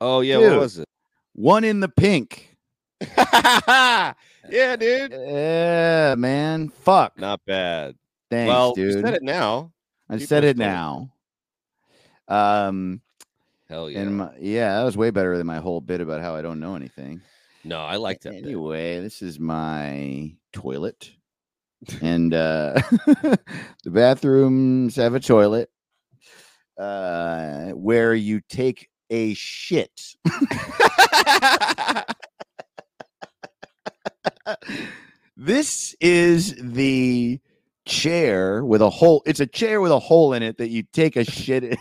[SPEAKER 3] Oh yeah,
[SPEAKER 2] Dude.
[SPEAKER 3] what was it?
[SPEAKER 2] One in the pink. [LAUGHS]
[SPEAKER 3] yeah, dude.
[SPEAKER 2] Yeah, man. Fuck.
[SPEAKER 3] Not bad.
[SPEAKER 2] Thanks,
[SPEAKER 3] well,
[SPEAKER 2] dude.
[SPEAKER 3] you said it now.
[SPEAKER 2] I
[SPEAKER 3] people
[SPEAKER 2] said it now. Um,
[SPEAKER 3] Hell yeah.
[SPEAKER 2] and my, yeah, that was way better than my whole bit about how I don't know anything.
[SPEAKER 3] no, I like that. bit.
[SPEAKER 2] Anyway, this is my toilet. [LAUGHS] and uh [LAUGHS] the bathrooms have a toilet uh where you take a shit. [LAUGHS] this is the chair with a hole. It's a chair with a hole in it that you take a shit in.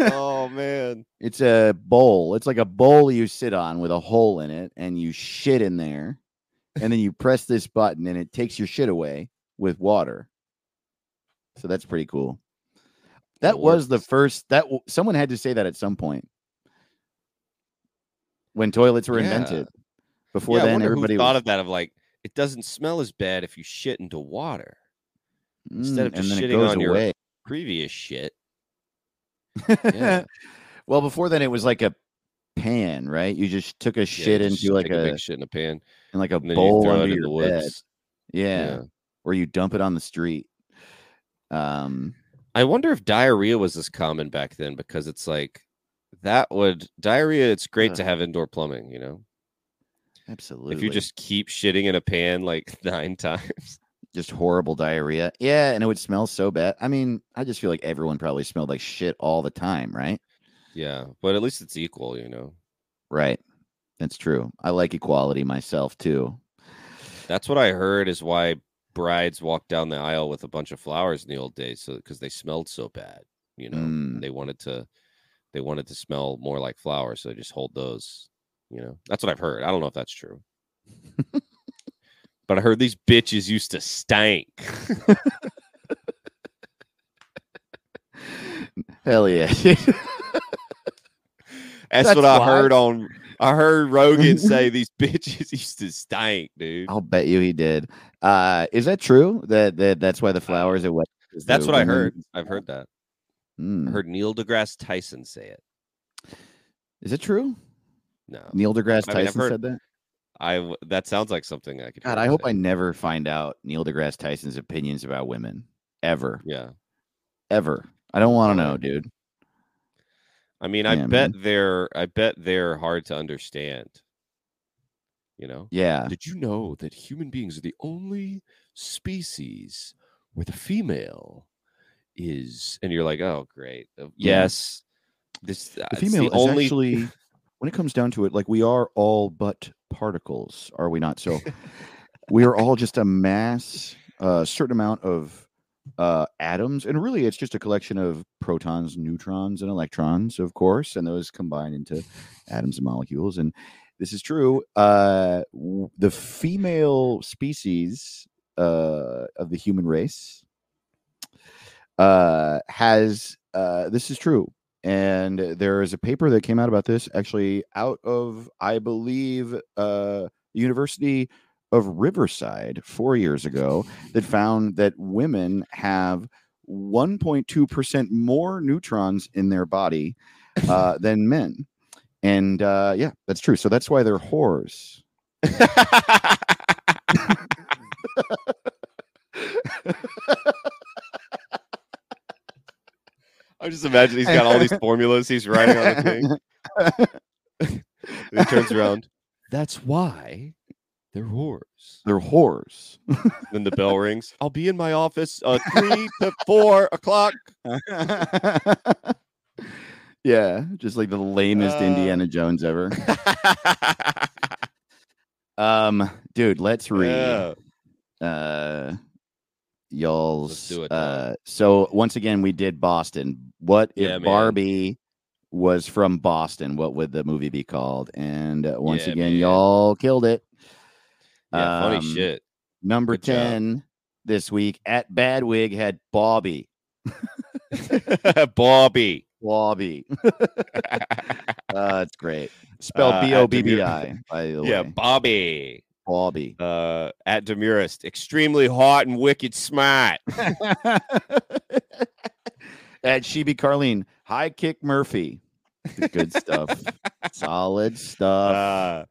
[SPEAKER 3] oh man. [LAUGHS]
[SPEAKER 2] It's a bowl. It's like a bowl you sit on with a hole in it, and you shit in there, and then you press this button, and it takes your shit away with water. So that's pretty cool. That was the first. That someone had to say that at some point when toilets were
[SPEAKER 3] Yeah.
[SPEAKER 2] invented. Before
[SPEAKER 3] yeah,
[SPEAKER 2] then, everybody
[SPEAKER 3] thought
[SPEAKER 2] was,
[SPEAKER 3] of that of like it doesn't smell as bad if you shit into water instead of
[SPEAKER 2] "Mm,"
[SPEAKER 3] just
[SPEAKER 2] and then it
[SPEAKER 3] shitting on your previous shit. Yeah. [LAUGHS]
[SPEAKER 2] well, before then, it was like a pan, right? You just took a shit
[SPEAKER 3] just
[SPEAKER 2] into like a
[SPEAKER 3] big shit in a pan
[SPEAKER 2] in like a
[SPEAKER 3] and
[SPEAKER 2] bowl
[SPEAKER 3] you
[SPEAKER 2] under your
[SPEAKER 3] the
[SPEAKER 2] bed.
[SPEAKER 3] woods.
[SPEAKER 2] Yeah.
[SPEAKER 3] Yeah.
[SPEAKER 2] Or you dump it on the street. Um,
[SPEAKER 3] I wonder if diarrhea was as common back then because it's like that would diarrhea. It's great
[SPEAKER 2] Ugh.
[SPEAKER 3] to have indoor plumbing, you know.
[SPEAKER 2] absolutely.
[SPEAKER 3] If you just keep shitting in a pan like [LAUGHS] nine times.
[SPEAKER 2] just horrible diarrhea. Yeah, and it would smell so bad. I mean, I just feel like everyone probably smelled like shit all the time, right?
[SPEAKER 3] Yeah, but at least it's equal, you know.
[SPEAKER 2] Right. That's true. I like equality myself too.
[SPEAKER 3] That's what I heard is why brides walked down the aisle with a bunch of flowers in the old days, so because they smelled so bad, you know.
[SPEAKER 2] Mm.
[SPEAKER 3] They wanted to, they wanted to smell more like flowers, so they just hold those. You know, that's what I've heard. I don't know if that's true, [LAUGHS] but I heard these bitches used to stank. [LAUGHS]
[SPEAKER 2] Hell yeah. [LAUGHS]
[SPEAKER 3] That's,
[SPEAKER 2] That's
[SPEAKER 3] what I
[SPEAKER 2] why.
[SPEAKER 3] heard on. I heard Rogan [LAUGHS] say these [LAUGHS] bitches used to stink, dude.
[SPEAKER 2] I'll bet you he did. Uh is that true? That that that's why the flowers are wet.
[SPEAKER 3] That's what I heard. I've heard that.
[SPEAKER 2] Mm.
[SPEAKER 3] I heard Neil deGrasse Tyson say it.
[SPEAKER 2] Is it true?
[SPEAKER 3] No,
[SPEAKER 2] Neil deGrasse
[SPEAKER 3] I mean,
[SPEAKER 2] Tyson
[SPEAKER 3] heard-
[SPEAKER 2] said that?
[SPEAKER 3] I that sounds like something I could.
[SPEAKER 2] God, I hope
[SPEAKER 3] say.
[SPEAKER 2] I never find out Neil deGrasse Tyson's opinions about women. Ever.
[SPEAKER 3] Yeah,
[SPEAKER 2] Ever. I don't want to know, dude.
[SPEAKER 3] I mean, I
[SPEAKER 2] Yeah,
[SPEAKER 3] bet they're. I bet they're hard to understand. You know.
[SPEAKER 2] Yeah.
[SPEAKER 3] Did you know that human beings are the only species where the female is? And you're like, oh, great. Uh, Yes. This uh,
[SPEAKER 2] The female
[SPEAKER 3] the
[SPEAKER 2] is
[SPEAKER 3] only.
[SPEAKER 2] actually [LAUGHS] when it comes down to it, like we are all but particles, are we not? So [LAUGHS] we are all just a mass, a certain amount of uh, atoms, and really, it's just a collection of protons, neutrons, and electrons, of course, and those combine into atoms and molecules. And this is true. Uh, the female species uh, of the human race uh, has uh, this is true. And there is a paper that came out about this actually out of, I believe, uh, University of Riverside four years ago that found that women have 1.2% more neutrons in their body uh, than men. And uh, yeah, that's true. So that's why they're whores.
[SPEAKER 3] I'm just imagining he's got all these formulas he's writing on the thing. [LAUGHS] He turns around. That's why they're whores.
[SPEAKER 2] They're whores. [LAUGHS]
[SPEAKER 3] Then the bell rings. I'll be in my office uh [LAUGHS] three to four o'clock. [LAUGHS]
[SPEAKER 2] yeah, just like the lamest
[SPEAKER 3] Uh,
[SPEAKER 2] Indiana Jones ever. Um, dude, let's read
[SPEAKER 3] Yeah.
[SPEAKER 2] uh y'all's
[SPEAKER 3] it,
[SPEAKER 2] uh so once again we did Boston. What if
[SPEAKER 3] Yeah.
[SPEAKER 2] Barbie was from Boston? What would the movie be called? And uh, once
[SPEAKER 3] Yeah,
[SPEAKER 2] again,
[SPEAKER 3] man.
[SPEAKER 2] y'all killed it.
[SPEAKER 3] Yeah, funny
[SPEAKER 2] Um,
[SPEAKER 3] shit.
[SPEAKER 2] Number
[SPEAKER 3] Good job.
[SPEAKER 2] 10 this week at Badwig had Bobby. [LAUGHS]
[SPEAKER 3] Bobby.
[SPEAKER 2] Bobby. [LAUGHS] uh, great. Spelled
[SPEAKER 3] Uh,
[SPEAKER 2] B O B B I, by the
[SPEAKER 3] yeah. Bobby.
[SPEAKER 2] Bobby.
[SPEAKER 3] Uh at Demurist. Extremely hot and wicked smart. [LAUGHS]
[SPEAKER 2] at Sheeby Carlene, high kick Murphy. Good stuff. Solid stuff.
[SPEAKER 3] Uh,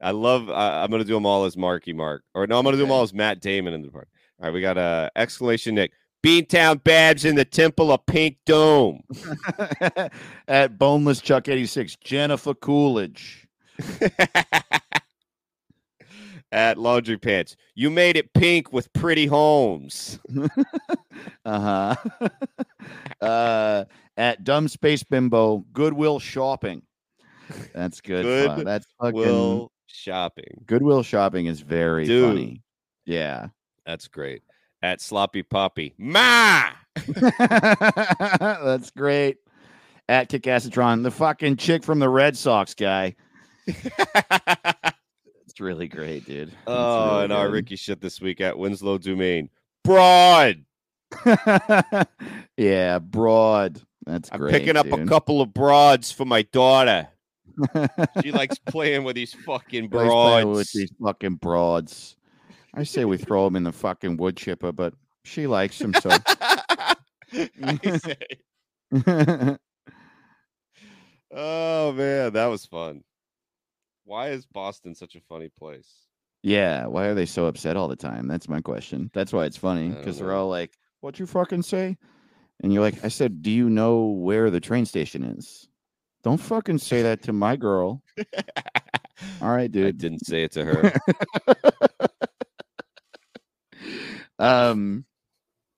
[SPEAKER 3] I love. Uh, I'm gonna do them all as Marky Mark, or no, I'm gonna do them all as Matt Damon in the part. All right, we got a uh, exclamation Nick. Beantown Babs in the Temple of Pink Dome. [LAUGHS]
[SPEAKER 2] at Boneless Chuck 86, Jennifer Coolidge. [LAUGHS]
[SPEAKER 3] At Laundry Pants, you made it pink with pretty homes. [LAUGHS]
[SPEAKER 2] Uh-huh. uh At Dumb Space Bimbo, Goodwill Shopping. That's good. fun.
[SPEAKER 3] Good
[SPEAKER 2] That's fucking
[SPEAKER 3] Will shopping.
[SPEAKER 2] Goodwill Shopping is very
[SPEAKER 3] Dude.
[SPEAKER 2] funny. Yeah.
[SPEAKER 3] That's great. At Sloppy Poppy, Ma. [LAUGHS]
[SPEAKER 2] That's great. At Kickasatron, the fucking chick from the Red Sox guy. It's really great, dude.
[SPEAKER 3] Oh,
[SPEAKER 2] really
[SPEAKER 3] and our. Ricky shit this week at Winslow Domain. Broad. [LAUGHS]
[SPEAKER 2] yeah, broad. That's
[SPEAKER 3] I'm
[SPEAKER 2] great.
[SPEAKER 3] picking up a couple of broads for my daughter. She likes playing with these fucking broads.
[SPEAKER 2] with these fucking broads. I say we throw them in the fucking wood chipper, but she likes them so. [LAUGHS]
[SPEAKER 3] Oh man, that was fun. Why is Boston such a funny place?
[SPEAKER 2] yeah, why are they so upset all the time? That's my question. That's why it's funny because they're all like, "What you fucking say?" And you're like, "I said, do you know where the train station is?" Don't fucking say that to my girl. [LAUGHS] All right,
[SPEAKER 3] I
[SPEAKER 2] dude.
[SPEAKER 3] didn't say it to her. [LAUGHS]
[SPEAKER 2] um,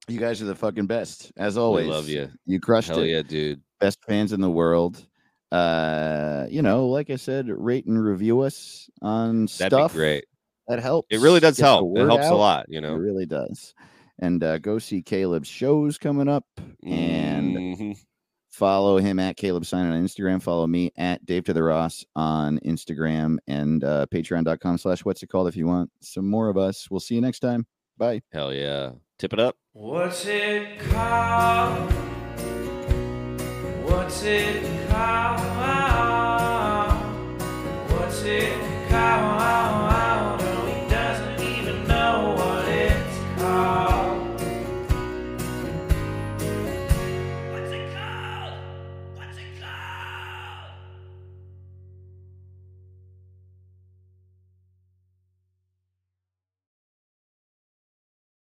[SPEAKER 2] you guys are the fucking best as always.
[SPEAKER 3] love you.
[SPEAKER 2] You crushed
[SPEAKER 3] Hell
[SPEAKER 2] it.
[SPEAKER 3] yeah, dude.
[SPEAKER 2] best fans in the world. Uh, you know, like I said, rate and review us on
[SPEAKER 3] That'd
[SPEAKER 2] stuff.
[SPEAKER 3] be great.
[SPEAKER 2] That helps.
[SPEAKER 3] It really does
[SPEAKER 2] get
[SPEAKER 3] help. It helps a lot, you know, It
[SPEAKER 2] really does. And uh, go see Caleb's shows coming up, and
[SPEAKER 3] Mhm.
[SPEAKER 2] Follow him at Caleb Sign on Instagram. Follow me at Dave to the Ross on Instagram and uh, patreon.com slash what's it called if you want some more of us. We'll see you next time. Bye.
[SPEAKER 3] Hell yeah. Tip it up.
[SPEAKER 1] What's it called? What's it called? What's it called?